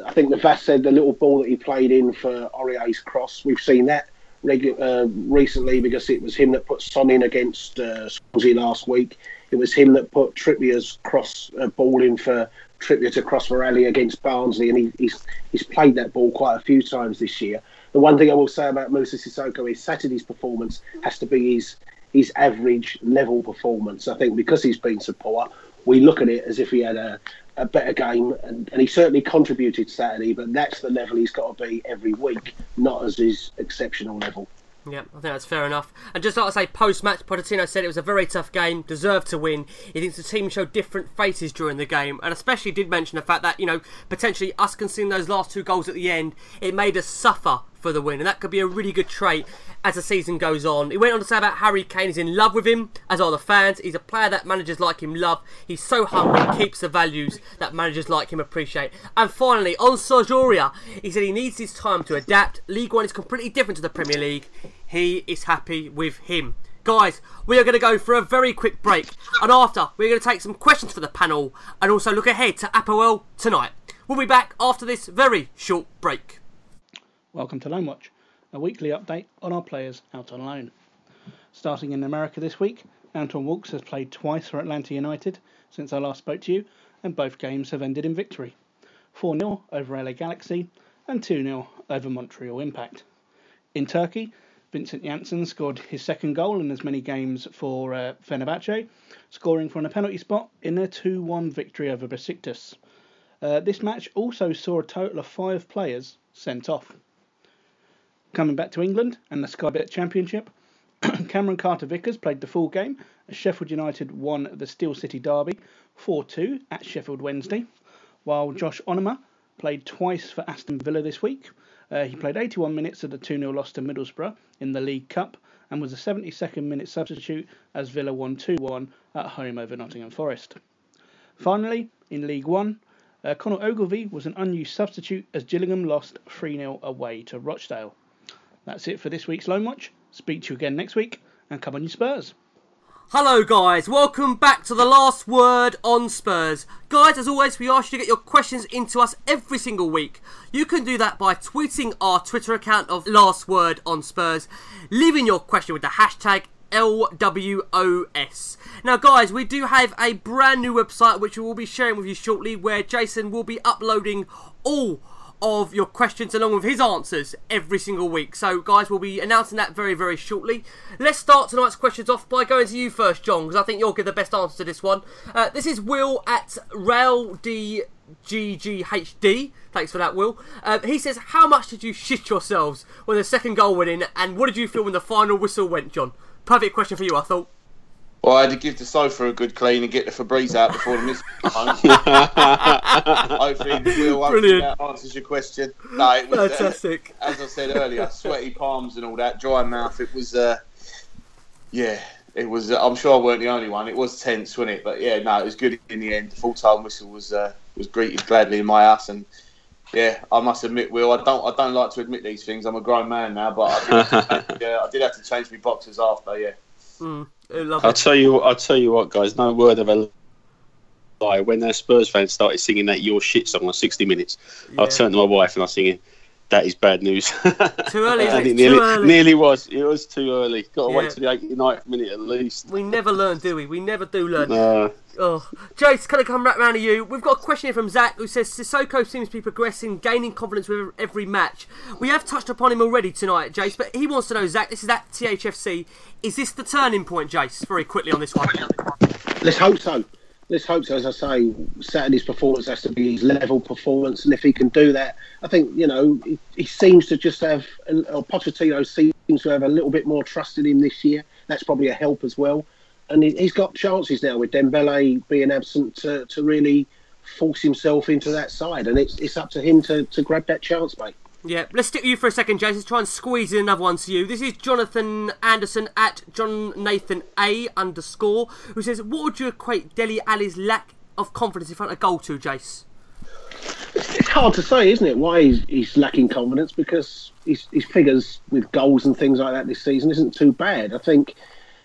I think the Vass said the little ball that he played in for Aurier's cross. We've seen that regu- uh, recently because it was him that put Son in against uh, Swansea last week. It was him that put Trippier's cross uh, ball in for Trippier to cross for Alli against Barnsley, and he, he's he's played that ball quite a few times this year. The one thing I will say about Moussa Sissoko is Saturday's performance has to be his his average level performance. I think because he's been so poor, we look at it as if he had a, a better game, and, and he certainly contributed Saturday. But that's the level he's got to be every week, not as his exceptional level. Yeah, I think that's fair enough. And just like I say, post match, Pochettino said it was a very tough game, deserved to win. He thinks the team showed different faces during the game, and especially did mention the fact that, you know, potentially us conceding those last two goals at the end, it made us suffer for the win, and that could be a really good trait as the season goes on. He went on to say about Harry Kane, he's in love with him, as are the fans. He's a player that managers like him love. He's so hungry, keeps the values that managers like him appreciate. And finally, on Aurier, he said he needs his time to adapt. League One is completely different to the Premier League. He is happy with him. Guys, we are going to go for a very quick break, and after, we're going to take some questions for the panel and also look ahead to APOEL tonight. We'll be back after this very short break. Welcome to Loan Watch a weekly update on our players out on loan. Starting in America this week, Anton Walkes has played twice for Atlanta United since I last spoke to you, and both games have ended in victory 4 0 over LA Galaxy and 2 0 over Montreal Impact. In Turkey, Vincent Janssen scored his second goal in as many games for uh, Fenerbahce, scoring from a penalty spot in their 2 1 victory over Besiktas. Uh, this match also saw a total of five players sent off. Coming back to England and the Sky Bet Championship, Cameron Carter Vickers played the full game as Sheffield United won the Steel City Derby 4 2 at Sheffield Wednesday, while Josh Onomah played twice for Aston Villa this week. Uh, he played 81 minutes of the 2 0 loss to Middlesbrough in the League Cup and was a 72nd minute substitute as Villa won 2 1 at home over Nottingham Forest. Finally, in League One, uh, Conor Ogilvie was an unused substitute as Gillingham lost 3 0 away to Rochdale. That's it for this week's Loan Watch. Speak to you again next week, and come on, you Spurs. Hello, guys. Welcome back to the last word on Spurs. Guys, as always, we ask you to get your questions into us every single week. You can do that by tweeting our Twitter account of Last Word on Spurs, leaving your question with the hashtag LWOS. Now, guys, we do have a brand new website which we will be sharing with you shortly where Jason will be uploading all of your questions along with his answers every single week. So, guys, we'll be announcing that very, very shortly. Let's start tonight's questions off by going to you first, John, because I think you'll give the best answer to this one. Uh, this is Will at RailDGGHD. Thanks for that, Will. Uh, he says, How much did you shit yourselves when the second goal went in, and what did you feel when the final whistle went, John? Perfect question for you, I thought. Well, I had to give the sofa a good clean and get the Febreze out before the miss. hopefully, Will, that answers your question. No, it was fantastic. Uh, as I said earlier, sweaty palms and all that, dry mouth. It was, uh, yeah, it was. Uh, I'm sure I weren't the only one. It was tense, wasn't it? But yeah, no, it was good in the end. The full time whistle was uh, was greeted gladly in my house, and yeah, I must admit, Will, I don't I don't like to admit these things. I'm a grown man now, but I did, yeah, I did have to change my boxes after. Yeah. Mm. I'll tell you. I'll tell you what, guys. No word of a lie. When the Spurs fans started singing that "Your Shit" song on 60 Minutes, yeah. I turned to my wife and I was singing, that is bad news. Too early, and it? it nearly, early. nearly was. It was too early. Got to Yeah. wait till the 89th minute at least. We never learn, do we? We never do learn. No. Oh, Jace, can I come back round to you? We've got a question here from Zach who says Sissoko seems to be progressing, gaining confidence with every match. We have touched upon him already tonight, Jace, but he wants to know, Zach, this is at THFC. Is this the turning point, Jace? Very quickly on this one. Let's hope so. Let's hope so. As I say, Saturday's performance has to be his level performance, and if he can do that, I think you know he, he seems to just have, or Pochettino seems to have a little bit more trust in him this year. That's probably a help as well, and he, he's got chances now with Dembele being absent to, to really force himself into that side, and it's it's up to him to, to grab that chance, mate. Yeah, let's stick with you for a second, Jace. Let's try and squeeze in another one to you. This is Jonathan Anderson at John Nathan A underscore who says, "What would you equate Dele Alli's lack of confidence in front of goal to, Jace?" It's hard to say, isn't it? Why he's, he's lacking confidence because his, his figures with goals and things like that this season isn't too bad. I think,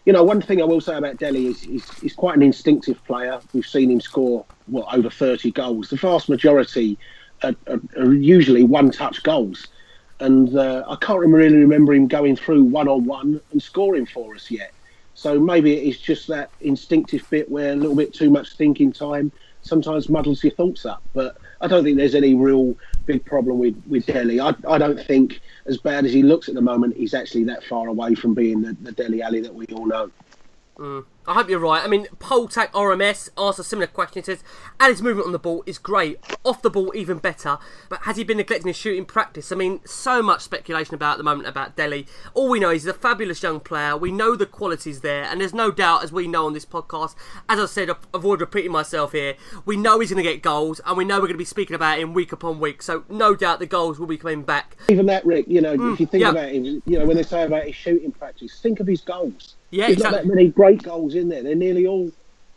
you know, one thing I will say about Dele is he's, he's quite an instinctive player. We've seen him score what over thirty goals. The vast majority are, are, are usually one-touch goals, and uh, I can't really remember him going through one-on-one and scoring for us yet. So maybe it's just that instinctive bit where a little bit too much thinking time sometimes muddles your thoughts up. But I don't think there's any real big problem with, with Dele. I, I don't think, as bad as he looks at the moment, he's actually that far away from being the, the Dele Alli that we all know. Mm. I hope you're right. I mean, Poltac RMS asks a similar question. He says, Alli's movement on the ball is great. Off the ball, even better. But has he been neglecting his shooting practice? I mean, so much speculation about at the moment about Dele. All we know is he's a fabulous young player. We know the qualities there. And there's no doubt, as we know on this podcast, as I said, avoid repeating myself here, we know he's going to get goals. And we know we're going to be speaking about him week upon week. So no doubt the goals will be coming back. Even that, Rick, you know, Mm, if you think yeah. about him, you know, when they say about his shooting practice, think of his goals. Yeah, There's exactly. not that many great goals in there. They're nearly all,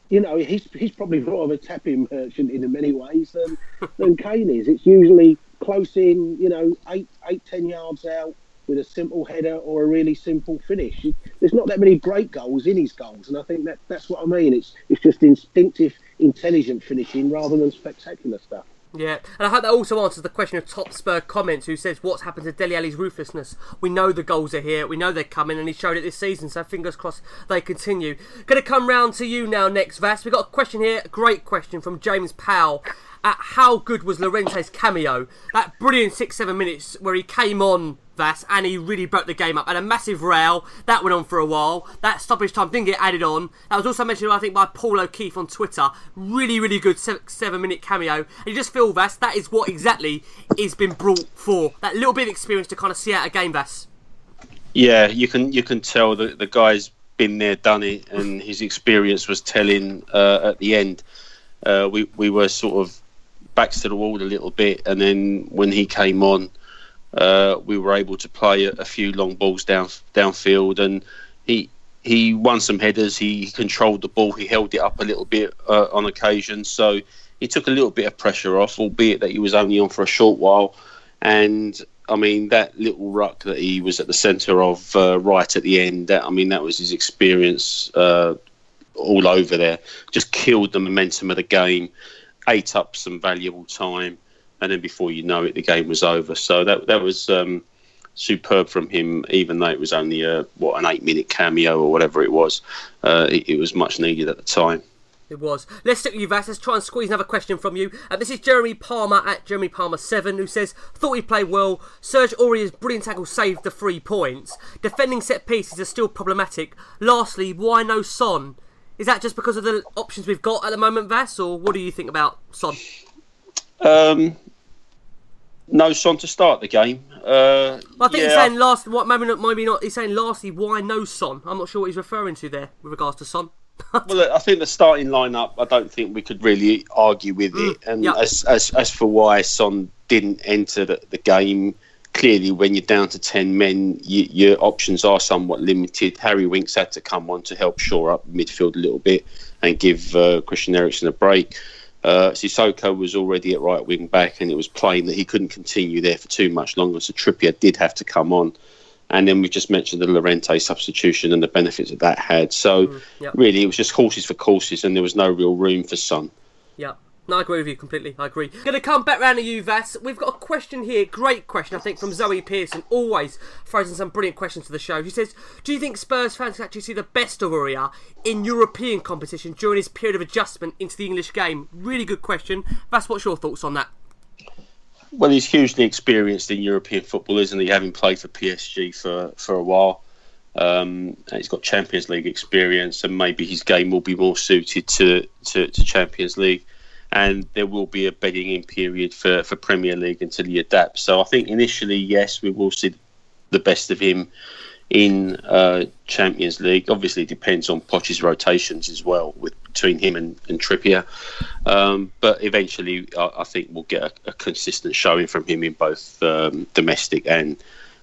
you know, he's he's probably more of a tapping merchant in many ways than than Kane is. It's usually close in, you know, eight eight ten yards out with a simple header or a really simple finish. There's not that many great goals in his goals, and I think that that's what I mean. It's it's just instinctive, intelligent finishing rather than spectacular stuff. Yeah, and I hope that also answers the question of Top Spur Comments, who says, What's happened to Dele Alli's ruthlessness? We know the goals are here, we know they're coming, and he showed it this season, so fingers crossed they continue. Going to come round to you now next, Vas. We've got a question here, a great question from James Powell. At how good was Llorente's cameo? That brilliant six, seven minutes where he came on, Vas, and he really broke the game up. And a massive row, that went on for a while. That stoppage time didn't get added on. That was also mentioned, I think, by Paul O'Keefe on Twitter. Really, really good seven minute cameo. And you just feel, Vas, that is what exactly is been brought for. That little bit of experience to kind of see out a game, Vas. Yeah, you can you can tell that the guy's been there, done it, and his experience was telling uh, at the end. Uh, we we were sort of backs to the wall a little bit, and then when he came on, uh, we were able to play a, a few long balls down downfield, and he he won some headers. He controlled the ball. He held it up a little bit uh, on occasion, so he took a little bit of pressure off, albeit that he was only on for a short while. And I mean that little ruck that he was at the centre of uh, right at the end. That I mean that was his experience uh, all over there. Just killed the momentum of the game, ate up some valuable time, and then before you know it, the game was over. So that that was um, superb from him. Even though it was only a what an eight minute cameo or whatever it was, uh, it, it was much needed at the time. It was. Let's stick with you, Vas. Let's try and squeeze another question from you. Uh, this is Jeremy Palmer at Jeremy Palmer7, who says, Thought he played well. Serge Aurier's brilliant tackle saved the three points. Defending set pieces are still problematic. Lastly, why no Son? Is that just because of the options we've got at the moment, Vas, or what do you think about Son? Um, no son to start the game. Uh, I think yeah, he's saying last. What maybe not? Maybe not. He's saying lastly, why no Son? I'm not sure what he's referring to there with regards to Son. well, I think the starting lineup. I don't think we could really argue with it. And yeah. as, as as for why Son didn't enter the, the game, clearly when you're down to ten men, you, your options are somewhat limited. Harry Winks had to come on to help shore up midfield a little bit and give uh, Christian Eriksen a break. Uh, Sissoko was already at right wing back, and it was plain that he couldn't continue there for too much longer. So Trippier did have to come on. And then we just mentioned the Llorente substitution and the benefits that that had. So yep. really, it was just horses for courses, and there was no real room for Son. Yeah. No, I agree with you completely. I agree. Going to come back round to you, Vas. We've got a question here. Great question, I think, from Zoe Pearson. Always throws in some brilliant questions to the show. She says, "Do you think Spurs fans can actually see the best of Aurier in European competition during his period of adjustment into the English game?" Really good question. Vas, what's your thoughts on that? Well, he's hugely experienced in European football, isn't he? Having played for PSG for for a while. Um, he's got Champions League experience, and maybe his game will be more suited to, to, to Champions League and there will be a bedding in period for, for Premier League until he adapts. So I think initially, yes, we will see the best of him in uh, Champions League. Obviously, it depends on Poch's rotations as well with between him and, and Trippier. Um, but eventually, I, I, think we'll get a, a, consistent showing from him in both um, domestic and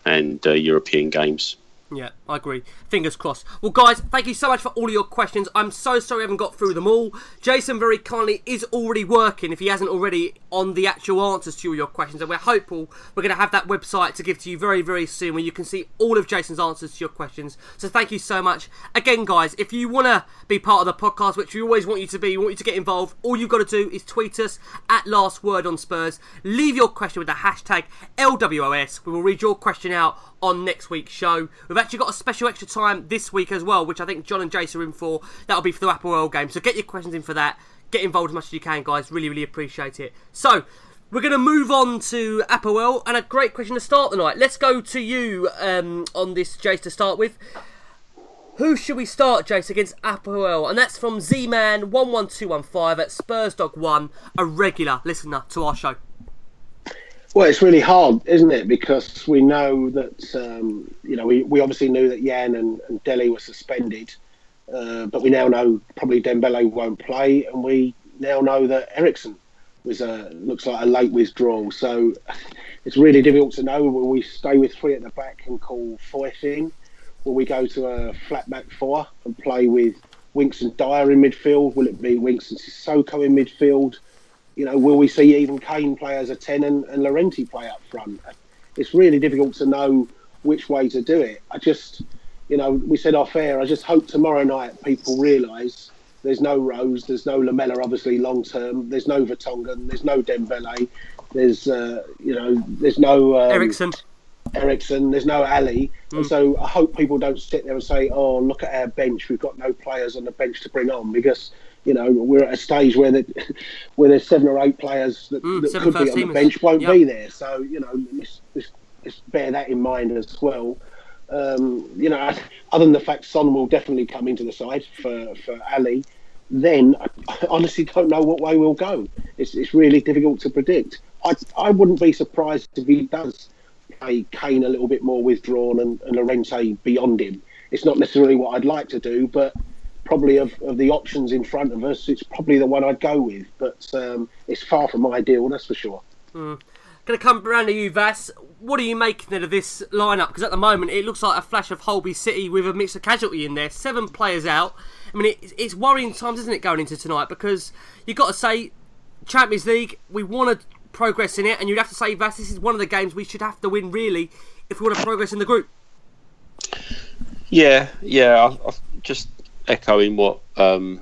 and uh, European games. Yeah, I agree. Fingers crossed. Well, guys, thank you so much for all of your questions. I'm so sorry I haven't got through them all. Jason very kindly is already working, if he hasn't already, on the actual answers to all your questions, and we're hopeful we're going to have that website to give to you very, very soon where you can see all of Jason's answers to your questions. So thank you so much. Again, guys, if you want to be part of the podcast, which we always want you to be, we want you to get involved, all you've got to do is tweet us at Last Word on Spurs. Leave your question with the hashtag LWOS. We will read your question out on next week's show. We've actually got a special extra time this week as well, which I think John and Jace are in for. That'll be for the Apoel game. So get your questions in for that. Get involved as much as you can, guys. Really, really appreciate it. So, we're going to move on to Apoel, and a great question to start the night. Let's go to you um, on this, Jace, to start with. Who should we start, Jace, against Apoel? And that's from Z-Man11215 at SpursDog1, a regular listener to our show. Well, it's really hard, isn't it? Because we know that um, you know we, we obviously knew that Jan and, and Dele were suspended, uh, but we now know probably Dembele won't play, and we now know that Eriksen was a looks like a late withdrawal. So it's really difficult to know. Will we stay with three at the back and call Foyth in? Will we go to a flat back four and play with Winks and Dier in midfield? Will it be Winks and Sissoko in midfield? You know, will we see even Kane play as a 10 and, and Llorente play up front? It's really difficult to know which way to do it. I just, you know, we said off air, I just hope tomorrow night people realise there's no Rose, there's no Lamela, obviously, long term, there's no Vertonghen, there's no Dembele, there's, uh, you know, there's no. Um, Eriksen. Eriksen, there's no Alli. Mm. And so I hope people don't sit there and say, oh, look at our bench, we've got no players on the bench to bring on because you know, we're at a stage where the, where there's seven or eight players that, mm, that could be on the bench won't yep. be there. So you know, let's, let's, let's, bear that in mind as well. Um, you know, other than the fact Son will definitely come into the side for for Alli, then I honestly don't know what way we'll go. It's it's really difficult to predict. I I wouldn't be surprised if he does play Kane a little bit more withdrawn and, and Llorente beyond him. It's not necessarily what I'd like to do, but probably of, of the options in front of us, it's probably the one I'd go with. But um, it's far from ideal, that's for sure. Mm. Going to come around to you, Vas. What are you making out of this lineup? Because at the moment, it looks like a flash of Holby City with a mix of casualty in there. Seven players out. I mean, it, it's worrying times, isn't it, going into tonight? Because you've got to say, Champions League, we want to progress in it, and you'd have to say, Vas, this is one of the games we should have to win, really, if we want to progress in the group. Yeah, yeah. I, I just echoing what um,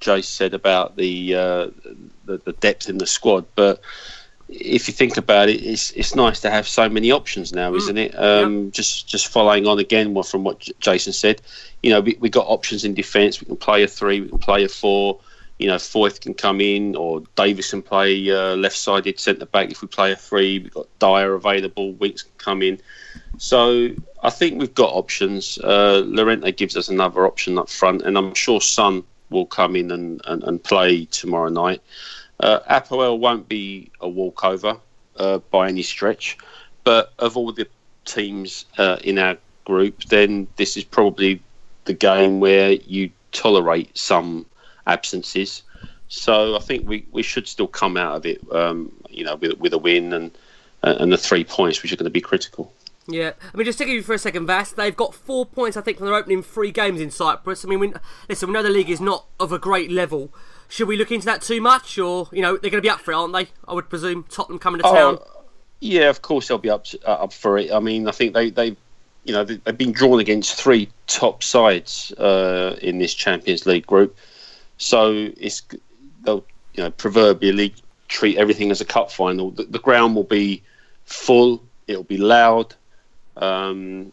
Jace said about the, uh, the, the depth in the squad, but if you think about it, it's it's nice to have so many options now, mm. isn't it? Um, yep. Just just following on again from what Jason said, you know, we we got options in defence. We can play a three, we can play a four. You know, Foyth can come in, or Davies can play uh, left-sided centre back if we play a three. We've got Dier available. Winks can come in. So I think we've got options. Uh, Llorente gives us another option up front, and I'm sure Son will come in and, and, and play tomorrow night. Uh, Apoel won't be a walkover uh, by any stretch, but of all the teams uh, in our group, then this is probably the game where you tolerate some absences. So I think we, we should still come out of it, um, you know, with, with a win and and the three points, which are going to be critical. Yeah, I mean, just give you for a second, Vas, they've got four points, I think, from their opening three games in Cyprus. I mean, we, listen, we know the league is not of a great level. Should we look into that too much, or you know, they're going to be up for it, aren't they? I would presume Tottenham coming to oh, town. Yeah, of course they'll be up uh, up for it. I mean, I think they they you know they've been drawn against three top sides uh, in this Champions League group, so it's they'll you know, proverbially treat everything as a cup final. The, the ground will be full. It'll be loud. Um,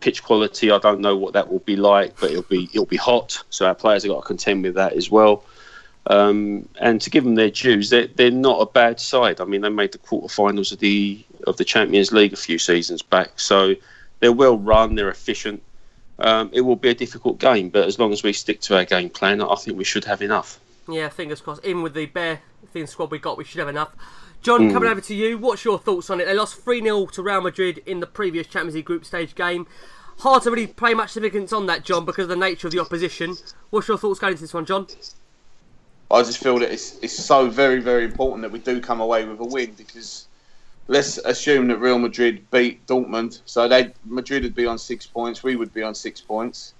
pitch quality, I don't know what that will be like, but it'll be it'll be hot. So our players have got to contend with that as well. Um, and to give them their dues, they're, they're not a bad side. I mean, they made the quarterfinals of the of the Champions League a few seasons back, so they're well run, they're efficient. Um, it will be a difficult game, but as long as we stick to our game plan, I think we should have enough. Yeah, fingers crossed. Even with the bare thin squad we got, we should have enough. John, Mm. coming over to you, what's your thoughts on it? They lost 3 0 to Real Madrid in the previous Champions League group stage game. Hard to really play much significance on that, John, because of the nature of the opposition. What's your thoughts going into this one, John? I just feel that it's it's so very very important that we do come away with a win because let's assume that Real Madrid beat Dortmund, so they Madrid would be on six points, we would be on six points,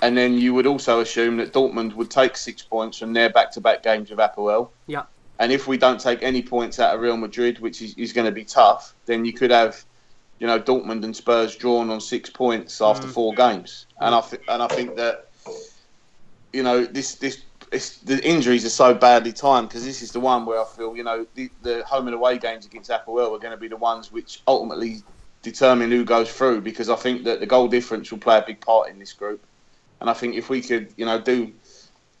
and then you would also assume that Dortmund would take six points from their back-to-back games with Apoel. Yeah. And if we don't take any points out of Real Madrid, which is, is going to be tough, then you could have, you know, Dortmund and Spurs drawn on six points after Mm. four games. And I th- and I think that, you know, this this it's, the injuries are so badly timed because this is the one where I feel, you know, the, the home and away games against Apoel are going to be the ones which ultimately determine who goes through because I think that the goal difference will play a big part in this group. And I think if we could, you know, do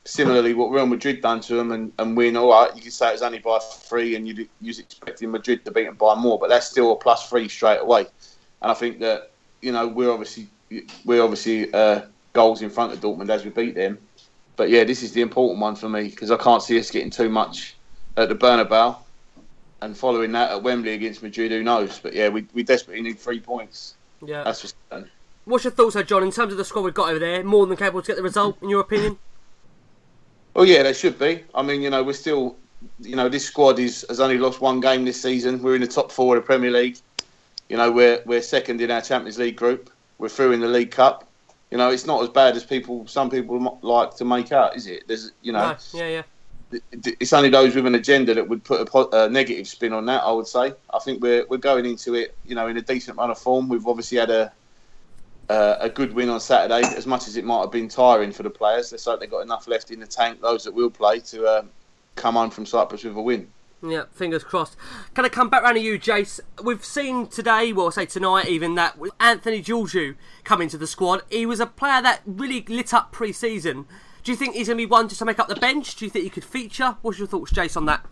similarly what Real Madrid done to them and, and win, all right, you could say it was only by three and you'd, you was expecting Madrid to beat them by more, but that's still a plus three straight away. And I think that, you know, we're obviously we're obviously uh, goals in front of Dortmund as we beat them. But yeah, this is the important one for me because I can't see us getting too much at the Bernabeu. And following that at Wembley against Madrid, who knows? But yeah, we, we desperately need three points. Yeah. That's for certain. What's your thoughts, though, John, in terms of the squad we've got over there? More than capable to get the result, in your opinion? Well, yeah, they should be. I mean, you know, we're still, you know, this squad is has only lost one game this season. We're in the top four of the Premier League. You know, we're we're second in our Champions League group. We're through in the League Cup. You know, it's not as bad as people, some people like to make out, is it? There's, you know, No. Yeah, yeah. it's only those with an agenda that would put a, a negative spin on that. I would say. I think we're we're going into it, you know, in a decent run of form. We've obviously had a uh, a good win on Saturday, as much as it might have been tiring for the players. it's like They certainly got enough left in the tank. Those that will play to um, come home from Cyprus with a win. Yeah, fingers crossed. Can I come back round to you, Jace? We've seen today, well, I say tonight, even that with Anthony Georgiou come into the squad. He was a player that really lit up pre-season. Do you think he's going to be one just to make up the bench? Do you think he could feature? What's your thoughts, Jace, on that?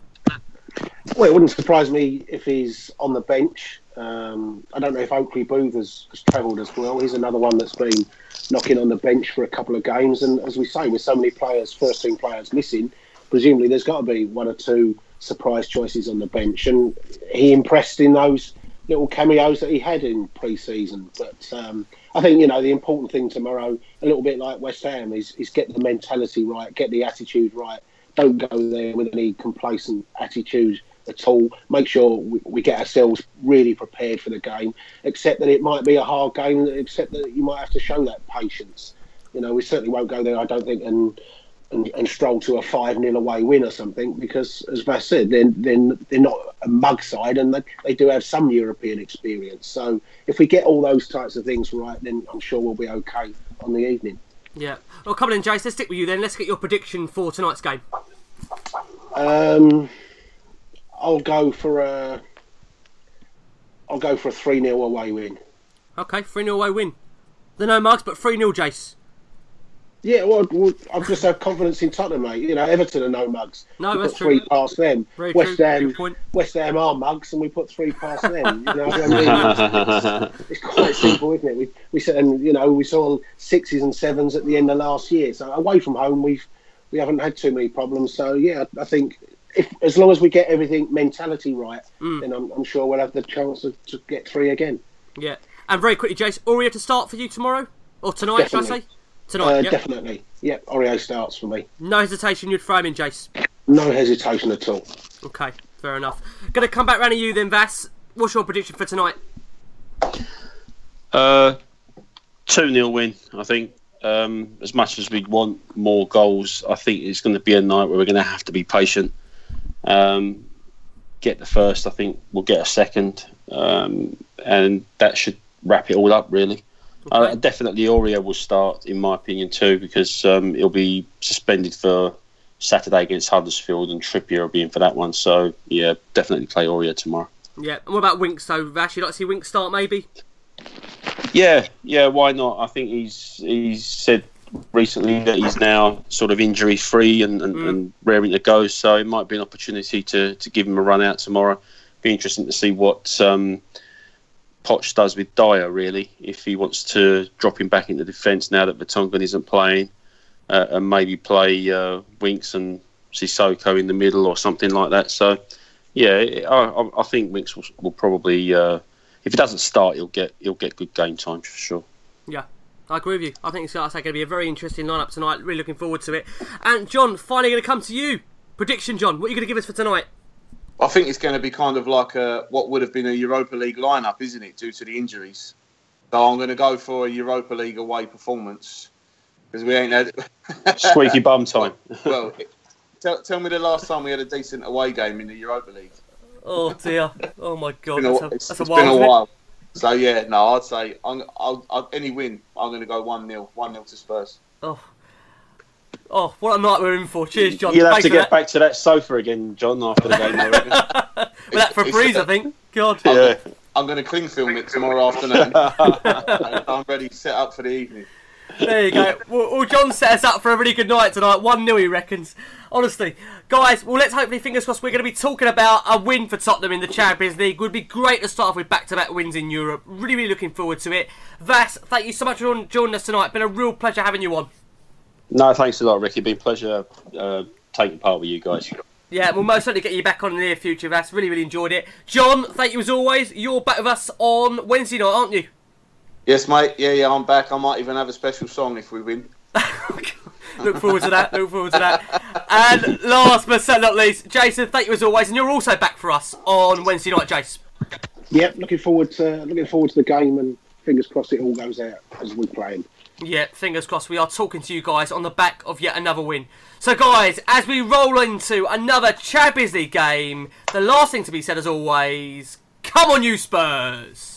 Well, it wouldn't surprise me if he's on the bench. Um, I don't know if Oakley Boothe has, has travelled as well. He's another one that's been knocking on the bench for a couple of games. And as we say, with so many players, first team players missing, presumably there's got to be one or two surprise choices on the bench. And he impressed in those little cameos that he had in pre-season. But um, I think you know the important thing tomorrow, a little bit like West Ham, is is get the mentality right, get the attitude right. Don't go there with any complacent attitude at all. Make sure we, we get ourselves really prepared for the game. Accept that it might be a hard game. Accept that you might have to show that patience. You know, we certainly won't go there. I don't think and and, and stroll to a 5 0 away win or something because, as Vas said, they're, they're, they're not a mug side and they, they do have some European experience. So if we get all those types of things right, then I'm sure we'll be okay on the evening. Yeah. Well, come on in, Jace. Let's stick with you then. Let's get your prediction for tonight's game. Um, I'll go for a. I'll go for a 3 0 away win. Okay, 3 0 away win. The no mugs, but 3 0, Jace. Yeah, well, well, I've just had confidence in Tottenham, mate. You know, Everton are no mugs. No, we that's put three true. past them. Very West true. Ham, West Ham are mugs, and we put three past them. You know, what I mean? it's, it's quite simple, isn't it? We we said, and you know, we saw sixes and sevens at the end of last year. So away from home, we've we haven't had too many problems. So yeah, I think if as long as we get everything mentality right, Mm. then I'm, I'm sure we'll have the chance to, to get three again. Yeah. And very quickly, Jace, Aurier to start for you tomorrow? Or tonight, should I say? Tonight, uh, yeah. Definitely. Yeah, Aurier starts for me. No hesitation, you'd throw him in, Jace. No hesitation at all. Okay, fair enough. Gonna come back round to you then, Vas. What's your prediction for tonight? Uh, 2 0 win, I think. Um, as much as we want more goals, I think it's going to be a night where we're going to have to be patient. Um, get the first, I think we'll get a second. Um, and that should wrap it all up, really. Uh, definitely, Aurier will start, in my opinion, too, because um, he'll be suspended for Saturday against Huddersfield, and Trippier will be in for that one. So yeah, definitely play Aurier tomorrow. Yeah, and what about Winks though, Vash? You like to see Winks start maybe? Yeah, yeah, why not? I think he's he's said recently that he's now sort of injury free and, and, mm. and, raring to go. So it might be an opportunity to, to give him a run out tomorrow. Be interesting to see what um, Poch does with Dier, really, if he wants to drop him back into defence now that Vertonghen isn't playing, uh, and maybe play uh, Winks and Sissoko in the middle or something like that. So, yeah, I, I think Winks will, will probably, uh, if he doesn't start, he'll get he'll get good game time for sure. Yeah, I agree with you. I think it's going to be a very interesting lineup tonight. Really looking forward to it. And John, finally going to come to you. Prediction, John. What are you going to give us for tonight? I think it's going to be kind of like a, what would have been a Europa League lineup, isn't it, due to the injuries? So I'm going to go for a Europa League away performance because we ain't had squeaky bum time. well, tell, tell me the last time we had a decent away game in the Europa League. Oh dear! Oh my god! It's been a, that's a, that's a been a while. So yeah, no, I'd say I'm, I'll, I'll, any win, I'm going to go one 0 one 0 to Spurs. Oh, oh, what a night we're in for! Cheers, John. You'll have Thanks to get that. back to that sofa again, John, after the game. well, that for breeze, I think. God. Yeah. I'm going to cling film it tomorrow afternoon. I'm ready, set up for the evening. There you go. Well, well, John set us up for a really good night tonight. 1 0, he reckons. Honestly. Guys, well, let's hopefully, fingers crossed, we're going to be talking about a win for Tottenham in the Champions League. Would be great to start off with back to back wins in Europe. Really, really looking forward to it. Vas, thank you so much for joining us tonight. Been a real pleasure having you on. No, thanks a lot, Ricky. Been a pleasure uh, taking part with you guys. Yeah, we'll most certainly get you back on in the near future, Vas. Really, really enjoyed it. John, thank you as always. You're back with us on Wednesday night, aren't you? Yes, mate. Yeah, yeah, I'm back. I might even have a special song if we win. Look forward to that. Look forward to that. And last but certainly not least, Jason, thank you as always. And you're also back for us on Wednesday night, Jason. Yep, looking forward to looking forward to the game, and fingers crossed it all goes out as we play. Yeah, fingers crossed. We are talking to you guys on the back of yet another win. So, guys, as we roll into another Champions League game, the last thing to be said, as always, come on, you Spurs!